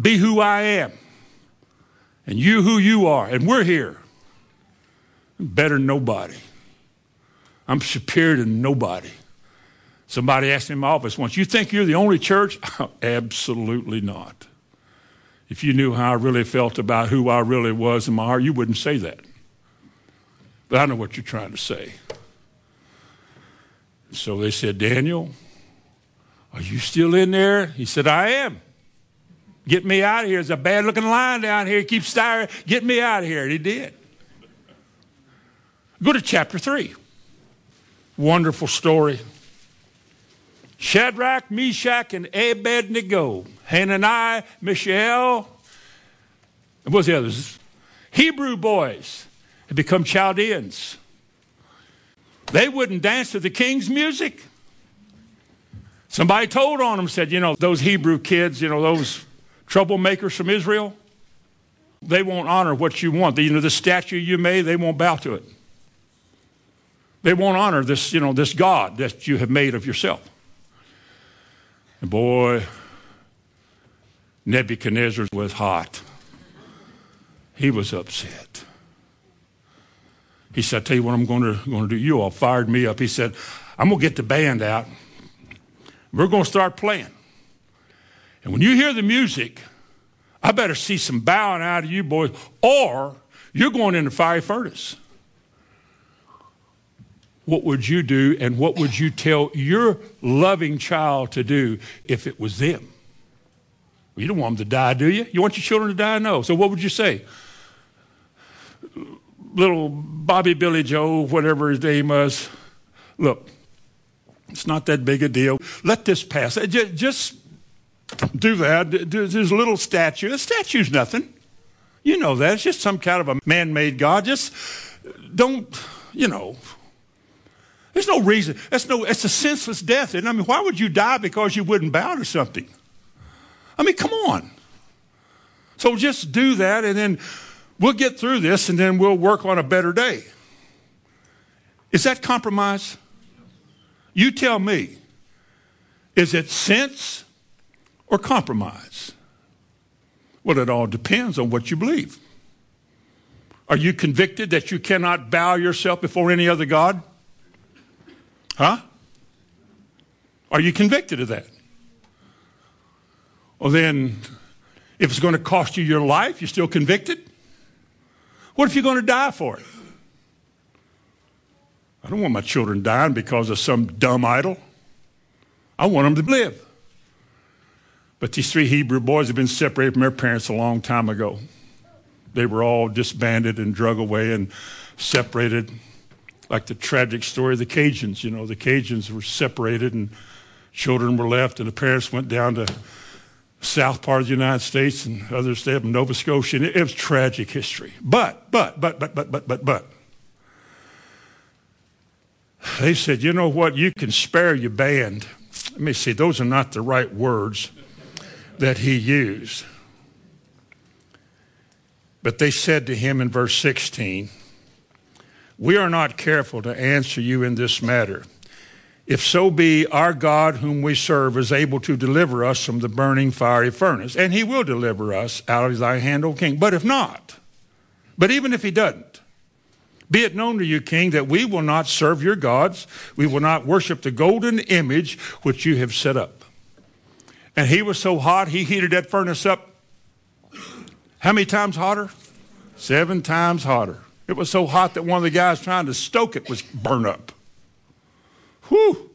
be who I am. And you who you are. And we're here. Better than nobody. I'm superior to nobody. Somebody asked me in my office once, You think you're the only church? Absolutely not. If you knew how I really felt about who I really was in my heart, you wouldn't say that. But I know what you're trying to say. So they said, Daniel, are you still in there? He said, I am. Get me out of here. There's a bad looking lion down here. He keeps staring. Get me out of here. And he did. Go to chapter 3. Wonderful story. Shadrach, Meshach, and Abednego, Hananiah, Mishael, and what's the others? Hebrew boys had become Chaldeans. They wouldn't dance to the king's music. Somebody told on them, said, you know, those Hebrew kids, you know, those troublemakers from Israel, they won't honor what you want. You know, the statue you made, they won't bow to it. They won't honor this, you know, this God that you have made of yourself. And boy, Nebuchadnezzar was hot. He was upset. He said, I tell you what I'm going to, going to do. You all fired me up. He said, I'm going to get the band out. We're going to start playing. And when you hear the music, I better see some bowing out of you boys, or you're going in the fiery furnace. what would you do and what would you tell your loving child to do if it was them? You don't want them to die, do you? You want your children to die? No. So what would you say? Little Bobby Billy Joe, whatever his name was, look, it's not that big a deal. Let this pass. Uh, just do that. There's a little statue. A statue's nothing. You know that. It's just some kind of a man made God. Just don't, you know. There's no reason. That's no, it's a senseless death. And I mean, why would you die because you wouldn't bow to something? I mean, come on. So just do that and then we'll get through this and then we'll work on a better day. Is that compromise? You tell me. Is it sense or compromise? Well, it all depends on what you believe. Are you convicted that you cannot bow yourself before any other God? Huh? Are you convicted of that? Well, then, if it's going to cost you your life, you're still convicted? What if you're going to die for it? I don't want my children dying because of some dumb idol. I want them to live. But these three Hebrew boys have been separated from their parents a long time ago. They were all disbanded and drug away and separated, like the tragic story of the Cajuns. You know, the Cajuns were separated and children were left, and the parents went down to south part of the United States and other states, of Nova Scotia. It was tragic history. But, but, but, but, but, but, but, but. They said, you know what, you can spare your band. Let me see, those are not the right words that he used. But they said to him in verse 16, We are not careful to answer you in this matter. If so be our God, whom we serve, is able to deliver us from the burning fiery furnace, and he will deliver us out of thy hand, O king. But if not, but even if he doesn't, be it known to you, king, that we will not serve your gods, we will not worship the golden image which you have set up. And he was so hot, he heated that furnace up. How many times hotter? Seven times hotter. It was so hot that one of the guys trying to stoke it was burned up. Whew.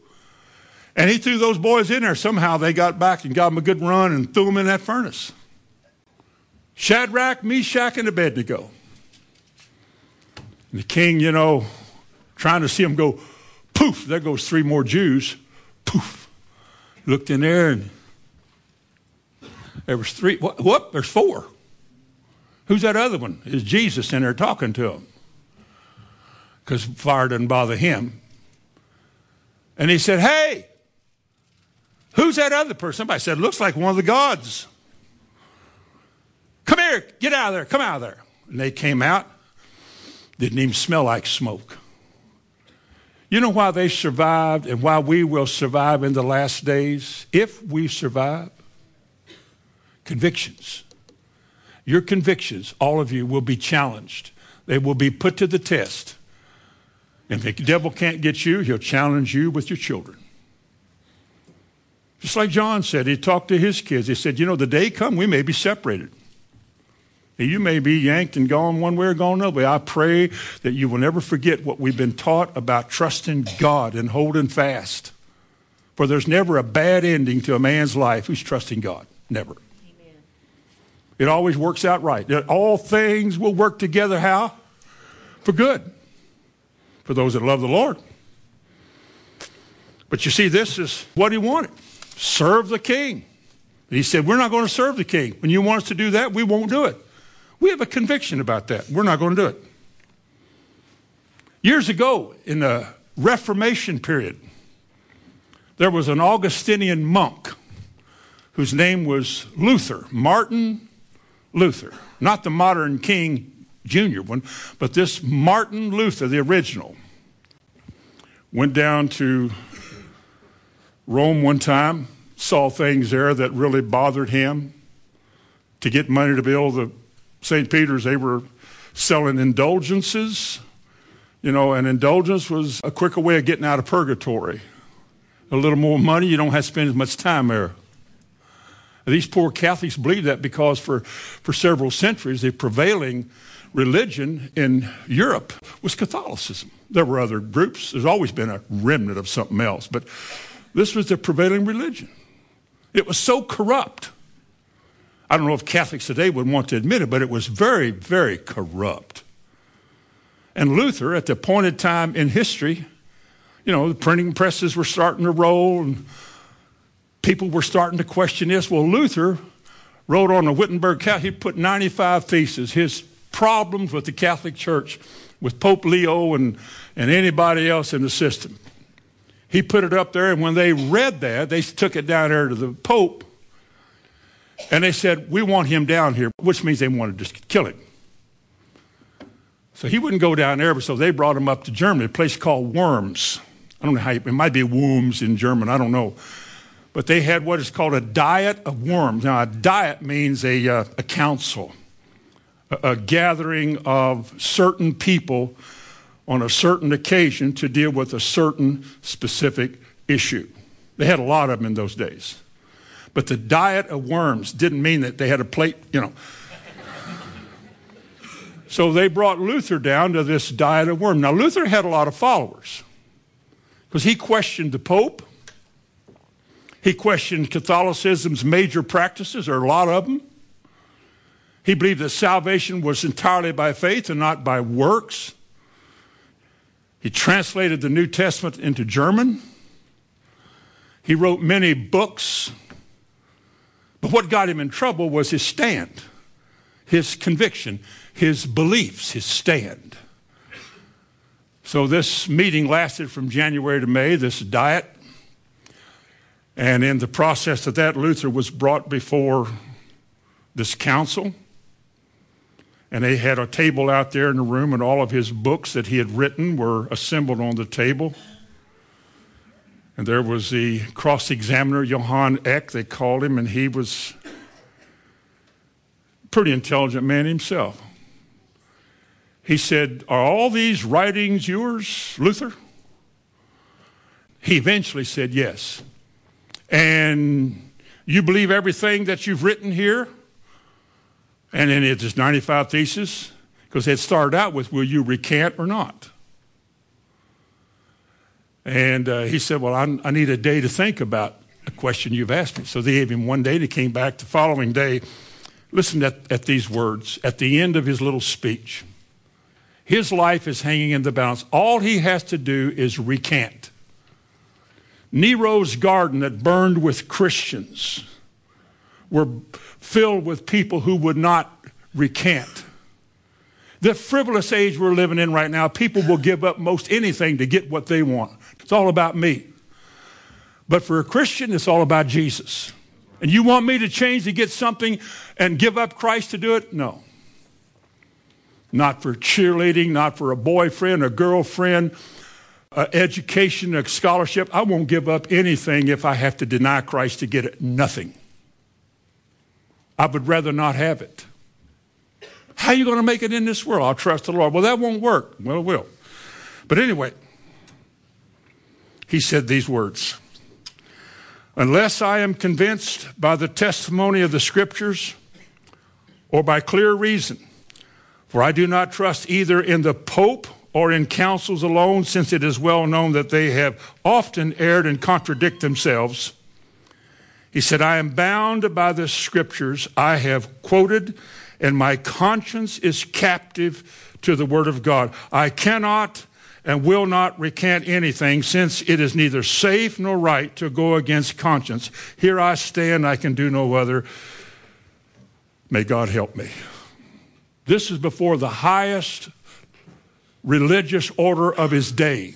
And he threw those boys in there. Somehow they got back and got them a good run and threw them in that furnace. Shadrach, Meshach, and Abednego. And the king, you know, trying to see them go, poof, there goes three more Jews. Poof. Looked in there and there was three. What? what? There's four. Who's that other one? Is Jesus in there talking to him? Because fire doesn't bother him. And he said, Hey, who's that other person? Somebody said, Looks like one of the gods. Come here, get out of there, come out of there. And they came out, didn't even smell like smoke. You know why they survived and why we will survive in the last days? If we survive, convictions. Your convictions, all of you, will be challenged. They will be put to the test. And if the devil can't get you, he'll challenge you with your children. Just like John said, he talked to his kids. He said, You know, the day come, we may be separated. You may be yanked and gone one way or gone another way. I pray that you will never forget what we've been taught about trusting God and holding fast. For there's never a bad ending to a man's life who's trusting God. Never. It always works out right. All things will work together how? For good. For those that love the Lord. But you see, this is what he wanted serve the king. he said, We're not going to serve the king. When you want us to do that, we won't do it. We have a conviction about that. We're not going to do it. Years ago, in the Reformation period, there was an Augustinian monk whose name was Luther, Martin Luther, not the modern King Jr. one, but this Martin Luther, the original, went down to Rome one time, saw things there that really bothered him. To get money to build the St. Peter's, they were selling indulgences. You know, an indulgence was a quicker way of getting out of purgatory. A little more money, you don't have to spend as much time there. These poor Catholics believe that because for, for several centuries, the prevailing religion in Europe was Catholicism. There were other groups. There's always been a remnant of something else, but this was the prevailing religion. It was so corrupt. I don't know if Catholics today would want to admit it, but it was very, very corrupt. And Luther, at the appointed time in history, you know, the printing presses were starting to roll and people were starting to question this. Well, Luther wrote on the Wittenberg Calendar, he put 95 theses, his problems with the Catholic Church, with Pope Leo and, and anybody else in the system. He put it up there, and when they read that, they took it down there to the Pope, and they said, We want him down here, which means they wanted to just kill him. So he wouldn't go down there, so they brought him up to Germany, a place called Worms. I don't know how, you, it might be Worms in German, I don't know. But they had what is called a diet of worms. Now, a diet means a, uh, a council, a, gathering of certain people on a certain occasion to deal with a certain specific issue. They had a lot of them in those days. But the diet of worms didn't mean that they had a plate, you know. so they brought Luther down to this diet of worms. Now, Luther had a lot of followers because he questioned the Pope. He questioned Catholicism's major practices, or a lot of them. He believed that salvation was entirely by faith and not by works. He translated the New Testament into German. He wrote many books. But what got him in trouble was his stand, his conviction, his beliefs, his stand. So this meeting lasted from January to May, this diet. And in the process of that, Luther was brought before this council. And they had a table out there in the room, and all of his books that he had written were assembled on the table. And there was the cross examiner, Johann Eck, they called him, and he was a pretty intelligent man himself. He said, Are all these writings yours, Luther? He eventually said, Yes. And you believe everything that you've written here? And then it's 95 theses, because it started out with, will you recant or not? And uh, he said, well, I, I need a day to think about a question you've asked me. So they gave him one day, and he came back the following day. Listen at, at these words at the end of his little speech. His life is hanging in the balance. All he has to do is recant. Nero's garden that burned with Christians were filled with people who would not recant. The frivolous age we're living in right now, people will give up most anything to get what they want. It's all about me. But for a Christian, it's all about Jesus. And you want me to change to get something and give up Christ to do it? No. Not for cheerleading, not for a boyfriend, a girlfriend, a education, a scholarship. I won't give up anything if I have to deny Christ to get it. Nothing. I would rather not have it. How are you going to make it in this world? I'll trust the Lord. Well, that won't work. Well, it will. But anyway, he said these words Unless I am convinced by the testimony of the scriptures or by clear reason, for I do not trust either in the Pope or in councils alone, since it is well known that they have often erred and contradict themselves he said, I am bound by the scriptures I have quoted, and my conscience is captive to the word of God. I cannot and will not recant anything, since it is neither safe nor right to go against conscience. Here I stand, I can do no other. May God help me. This is before the highest religious order of his day.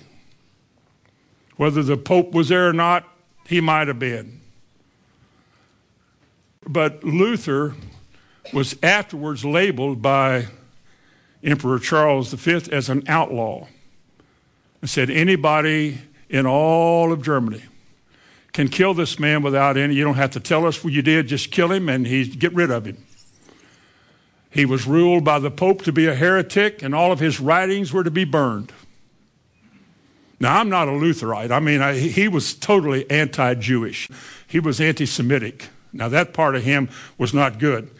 Whether the Pope was there or not, he might have been. But Luther was afterwards labeled by Emperor Charles V as an outlaw and said anybody in all of Germany can kill this man without any, you don't have to tell us what you did, just kill him and he get rid of him. He was ruled by the Pope to be a heretic, and all of his writings were to be burned. Now, I'm not a Lutherite. I mean, I, he was totally anti Jewish, he was anti Semitic. Now, that part of him was not good.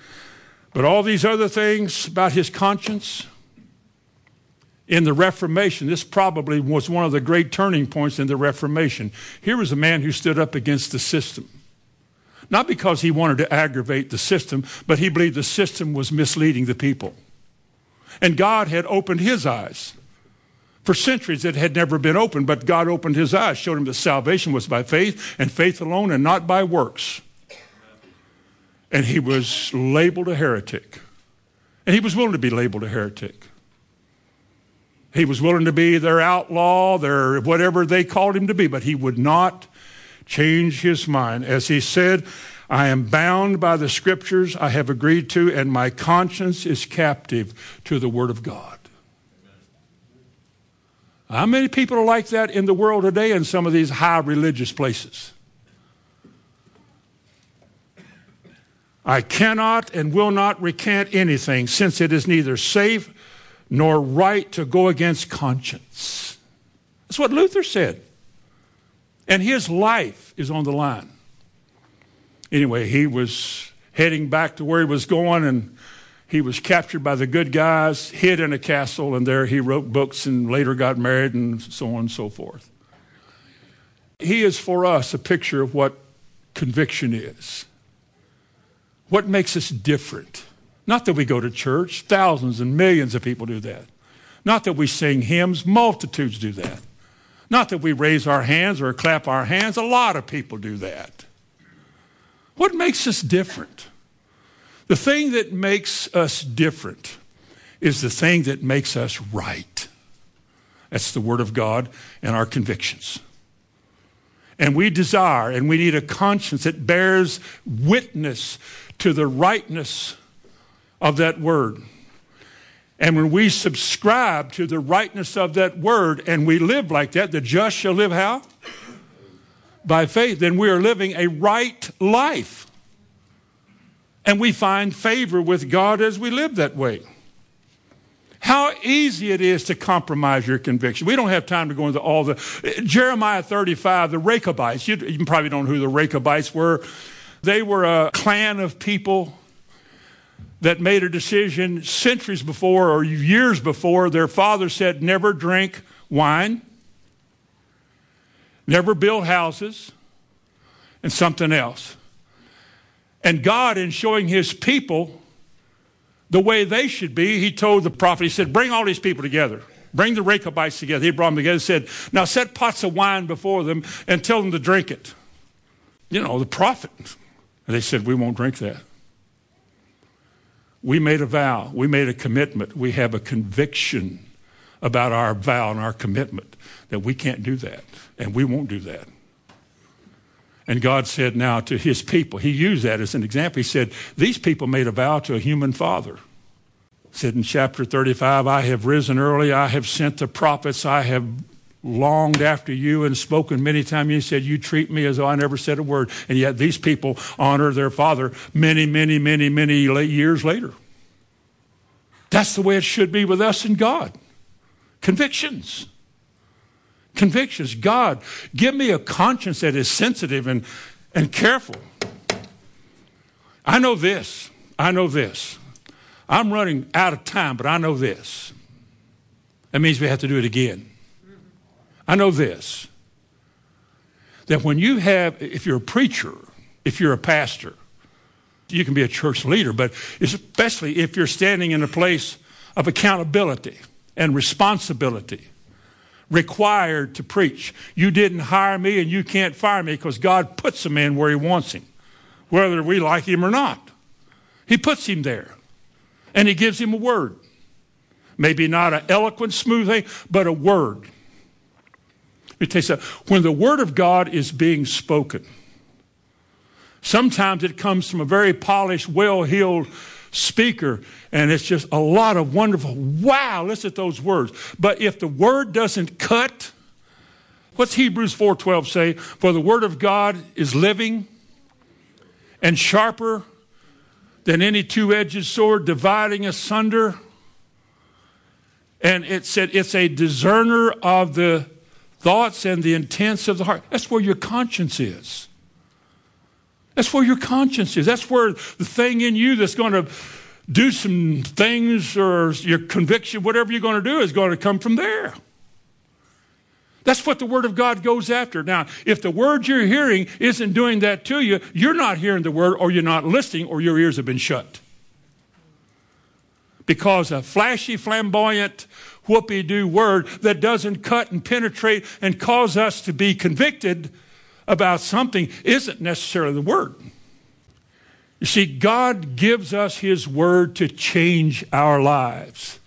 But all these other things about his conscience, in the Reformation, this probably was one of the great turning points in the Reformation. Here was a man who stood up against the system. Not because he wanted to aggravate the system, but he believed the system was misleading the people. And God had opened his eyes. For centuries it had never been opened, but God opened his eyes, showed him that salvation was by faith and faith alone and not by works. And he was labeled a heretic. And he was willing to be labeled a heretic. He was willing to be their outlaw, their whatever they called him to be, but he would not change his mind. As he said, I am bound by the scriptures I have agreed to, and my conscience is captive to the word of God. How many people are like that in the world today in some of these high religious places? I cannot and will not recant anything, since it is neither safe nor right to go against conscience. That's what Luther said. And his life is on the line. Anyway, he was heading back to where he was going, and he was captured by the good guys, hid in a castle, and there he wrote books and later got married and so on and so forth. He is for us a picture of what conviction is. What makes us different? Not that we go to church, thousands and millions of people do that. Not that we sing hymns, multitudes do that. Not that we raise our hands or clap our hands, a lot of people do that. What makes us different? The thing that makes us different is the thing that makes us right. That's the Word of God and our convictions. And we desire and we need a conscience that bears witness to the rightness of that Word. And when we subscribe to the rightness of that Word and we live like that, the just shall live how? By faith. Then we are living a right life. And we find favor with God as we live that way. How easy it is to compromise your conviction. We don't have time to go into all the. Jeremiah 35, the Rechabites. You, you probably don't know who the Rechabites were. They were a clan of people that made a decision centuries before or years before. Their father said, never drink wine, never build houses, and something else. And God, in showing his people the way they should be, he told the prophet, he said, Bring all these people together. Bring the Rechabites together. He brought them together and said, Now set pots of wine before them and tell them to drink it. You know, the prophet. And they said, We won't drink that. We made a vow, we made a commitment, we have a conviction about our vow and our commitment that we can't do that, and we won't do that. And God said now to his people, he used that as an example. He said, These people made a vow to a human father. He said in chapter 35, I have risen early, I have sent the prophets, I have longed after you and spoken many times. You said, You treat me as though I never said a word. And yet these people honor their father many, many, many, many years later. That's the way it should be with us and God. Convictions convictions. God, give me a conscience that is sensitive and, and careful. I know this. I know this. I'm running out of time, but I know this. That means we have to do it again. I know this. That when you have, if you're a preacher, if you're a pastor, you can be a church leader, but especially if you're standing in a place of accountability and responsibility required to preach. You didn't hire me and you can't fire me because God puts a man where he wants him, whether we like him or not. He puts him there and he gives him a word. Maybe not an eloquent, smooth thing, but a word. Let me tell you something. When the word of God is being spoken, sometimes it comes from a very polished, well heeled speaker, and it's just a lot of wonderful, wow, listen to those words. But if the word doesn't cut, what's Hebrews 4:12 say? For the word of God is living and sharper than any two-edged sword, dividing asunder. And it said it's a discerner of the thoughts and the intents of the heart. That's where your conscience is. That's where your conscience is. That's where the thing in you that's going to do some things or your conviction, whatever you're going to do, is going to come from there. That's what the Word of God goes after. Now, if the Word you're hearing isn't doing that to you, you're not hearing the Word or you're not listening or your ears have been shut. Because a flashy, flamboyant, whoopee doo word that doesn't cut and penetrate and cause us to be convicted about something isn't necessarily the Word. You see, God gives us His Word to change our lives.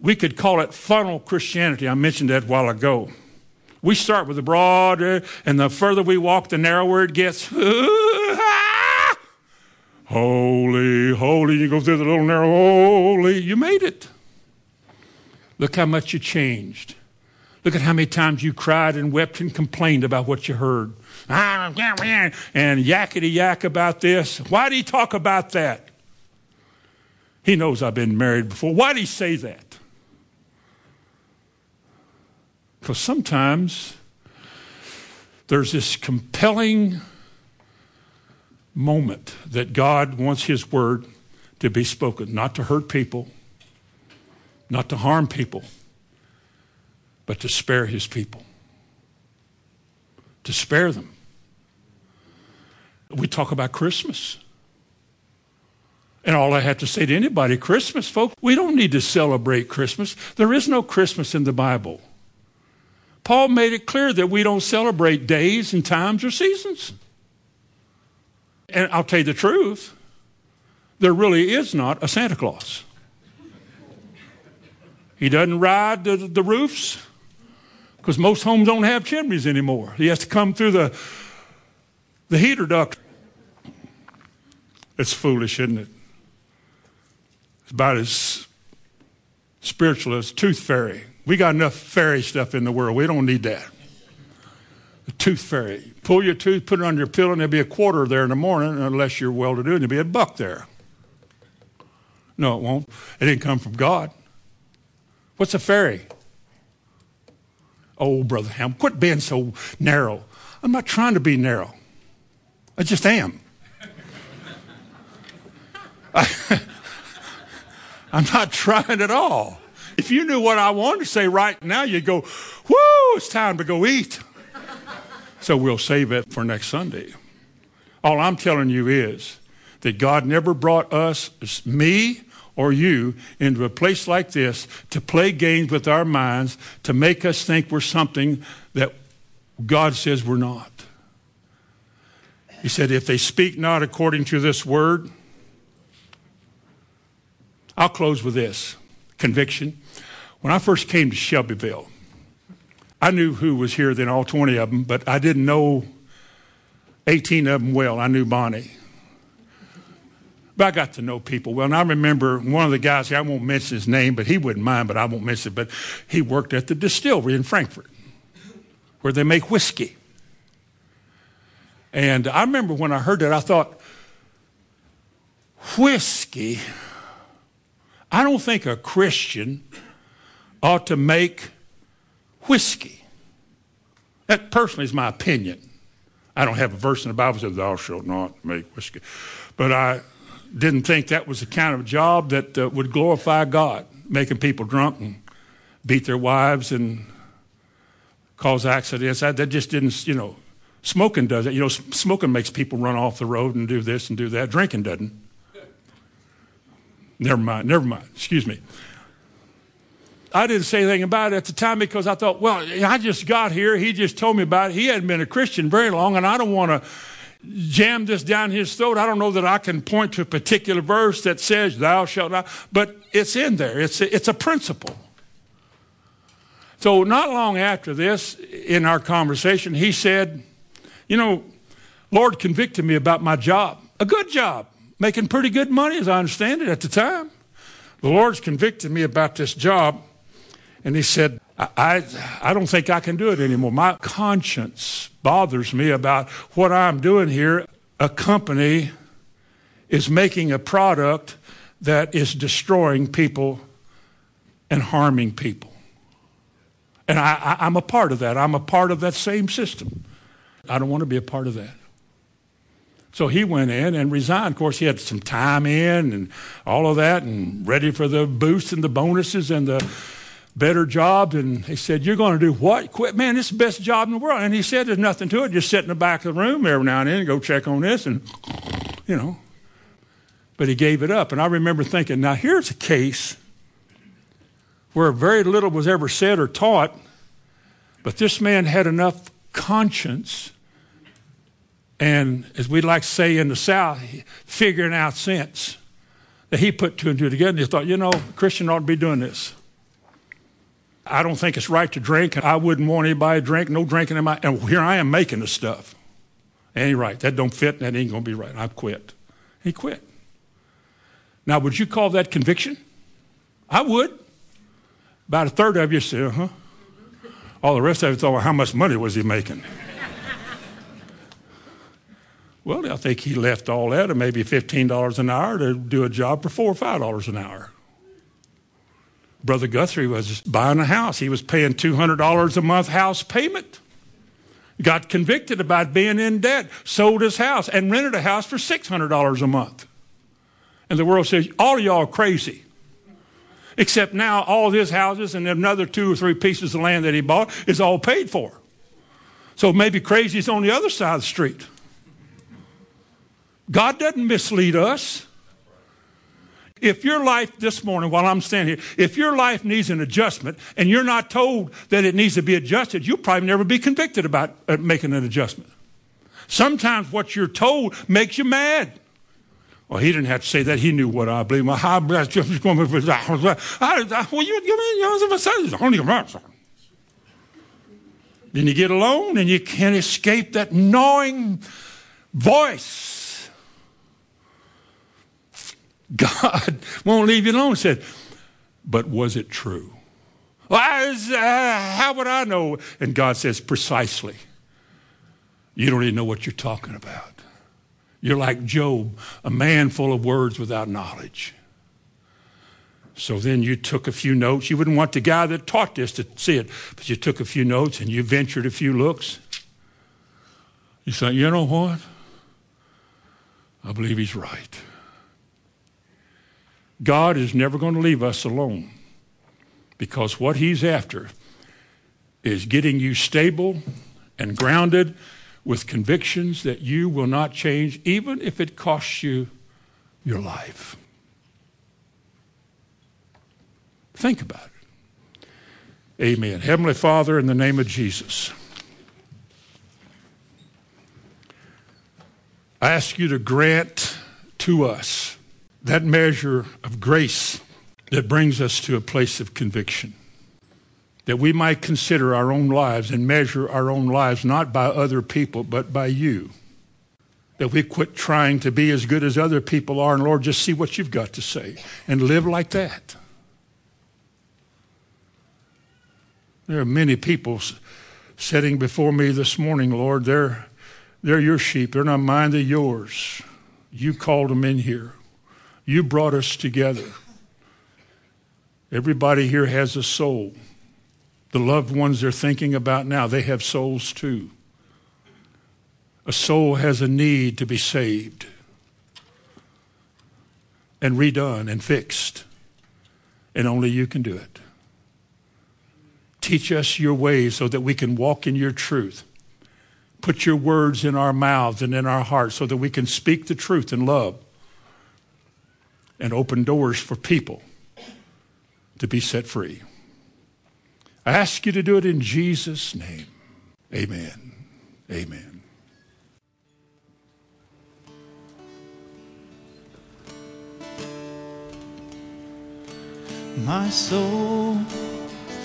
We could call it funnel Christianity. I mentioned that a while ago. We start with the broad, uh, and the further we walk, the narrower it gets. holy, holy. You go through the little narrow, holy. You made it. Look how much you changed. Look at how many times you cried and wept and complained about what you heard. Ah, and yakety yak about this. Why did he talk about that? He knows I've been married before. Why did he say that? Because sometimes there's this compelling moment that God wants His word to be spoken, not to hurt people, not to harm people, but to spare His people, to spare them. We talk about Christmas. And all I have to say to anybody, Christmas, folks, we don't need to celebrate Christmas. There is no Christmas in the Bible. Paul made it clear that we don't celebrate days and times or seasons. And I'll tell you the truth, there really is not a Santa Claus. He doesn't ride the, the roofs because most homes don't have chimneys anymore. He has to come through the, the heater duct. It's foolish, isn't it? It's about as spiritual as tooth fairy. We got enough fairy stuff in the world. We don't need that. The tooth fairy. Pull your tooth, put it on your pillow, and there'll be a quarter there in the morning, unless you're well to do, and there'll be a buck there. No, it won't. It didn't come from God. What's a fairy? Oh, Brother Ham, quit being so narrow. I'm not trying to be narrow. I just am. I, I'm not trying at all. If you knew what I wanted to say right now, you'd go, whoo, it's time to go eat. So we'll save it for next Sunday. All I'm telling you is that God never brought us, me or you, into a place like this to play games with our minds, to make us think we're something that God says we're not. He said, if they speak not according to this word, I'll close with this conviction. When I first came to Shelbyville, I knew who was here then, all 20 of them, but I didn't know 18 of them well. I knew Bonnie. But I got to know people well. And I remember one of the guys here, I won't mention his name, but he wouldn't mind, but I won't mention it. But he worked at the distillery in Frankfort where they make whiskey. And I remember when I heard that, I thought, whiskey? I don't think a Christian ought to make whiskey. That personally is my opinion. I don't have a verse in the Bible that says, Thou shalt not make whiskey. But I didn't think that was the kind of job that uh, would glorify God, making people drunk and beat their wives and cause accidents. That, that just didn't, you know, smoking does it. You know, smoking makes people run off the road and do this and do that. Drinking doesn't. Never mind, never mind. Excuse me. I didn't say anything about it at the time because I thought, well, I just got here. He just told me about it. He hadn't been a Christian very long, and I don't want to jam this down his throat. I don't know that I can point to a particular verse that says, Thou shalt not, but it's in there. It's a, it's a principle. So, not long after this, in our conversation, he said, You know, Lord convicted me about my job, a good job, making pretty good money, as I understand it at the time. The Lord's convicted me about this job. And he said, I, I, I, don't think I can do it anymore. My conscience bothers me about what I'm doing here. A company is making a product that is destroying people and harming people. And I, I'm a part of that. I'm a part of that same system. I don't want to be a part of that. So he went in and resigned. Of course, he had some time in and all of that and ready for the boost and the bonuses and the better job. And he said, You're going to do what? Quit? Man, this is the best job in the world. And he said, There's nothing to it. Just sit in the back of the room every now and then and go check on this and, you know. But he gave it up. And I remember thinking, Now here's a case where very little was ever said or taught, but this man had enough conscience and as we like to say in the South, figuring out sense. That he put two and two together and he thought, you know, Christian ought to be doing this. I don't think it's right to drink. and I wouldn't want anybody to drink. No drinking in my. And here I am making the stuff. Ain't right. That don't fit. That ain't gonna be right. I quit. He quit. Now, would you call that conviction? I would. About a third of you say, uh huh. All the rest of you thought, well, how much money was he making? Well, I think he left all that at maybe $15 an hour to do a job for 4 or $5 an hour. Brother Guthrie was buying a house. He was paying $200 a month house payment. Got convicted about being in debt, sold his house, and rented a house for $600 a month. And the world says, all y'all crazy. Except now all his houses and another two or three pieces of land that he bought is all paid for. So maybe crazy is on the other side of the street. God doesn't mislead us. If your life this morning, while I'm standing here, if your life needs an adjustment and you're not told that it needs to be adjusted, you'll probably never be convicted about uh, making an adjustment. Sometimes what you're told makes you mad. Well, he didn't have to say that. He knew what I believe. Well, you only Then you get alone and you can't escape that gnawing voice God won't leave you alone. He said, but was it true? Well, uh, how would I know? And God says, precisely. You don't even know what you're talking about. You're like Job, a man full of words without knowledge. So then you took a few notes. You wouldn't want the guy that taught this to see it, but you took a few notes and you ventured a few looks. You thought, you know what? I believe he's right. God is never going to leave us alone because what He's after is getting you stable and grounded with convictions that you will not change, even if it costs you your life. Think about it. Amen. Heavenly Father, in the name of Jesus, I ask you to grant to us that measure of grace that brings us to a place of conviction. That we might consider our own lives and measure our own lives not by other people, but by you. That we quit trying to be as good as other people are, and Lord, just see what you've got to say and live like that. There are many people sitting before me this morning, Lord. They're, they're your sheep. They're not mine, they're yours. You called them in here. You brought us together. Everybody here has a soul. The loved ones they're thinking about now, they have souls too. A soul has a need to be saved and redone and fixed, and only you can do it. Teach us your ways so that we can walk in your truth. Put your words in our mouths and in our hearts so that we can speak the truth in love and open doors for people to be set free. I ask you to do it in Jesus' name. Amen. Amen. My soul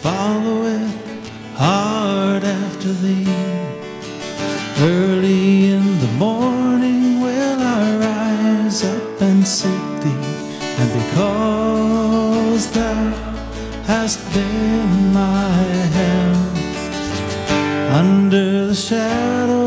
followeth hard after thee. Early hast been my help under the shadow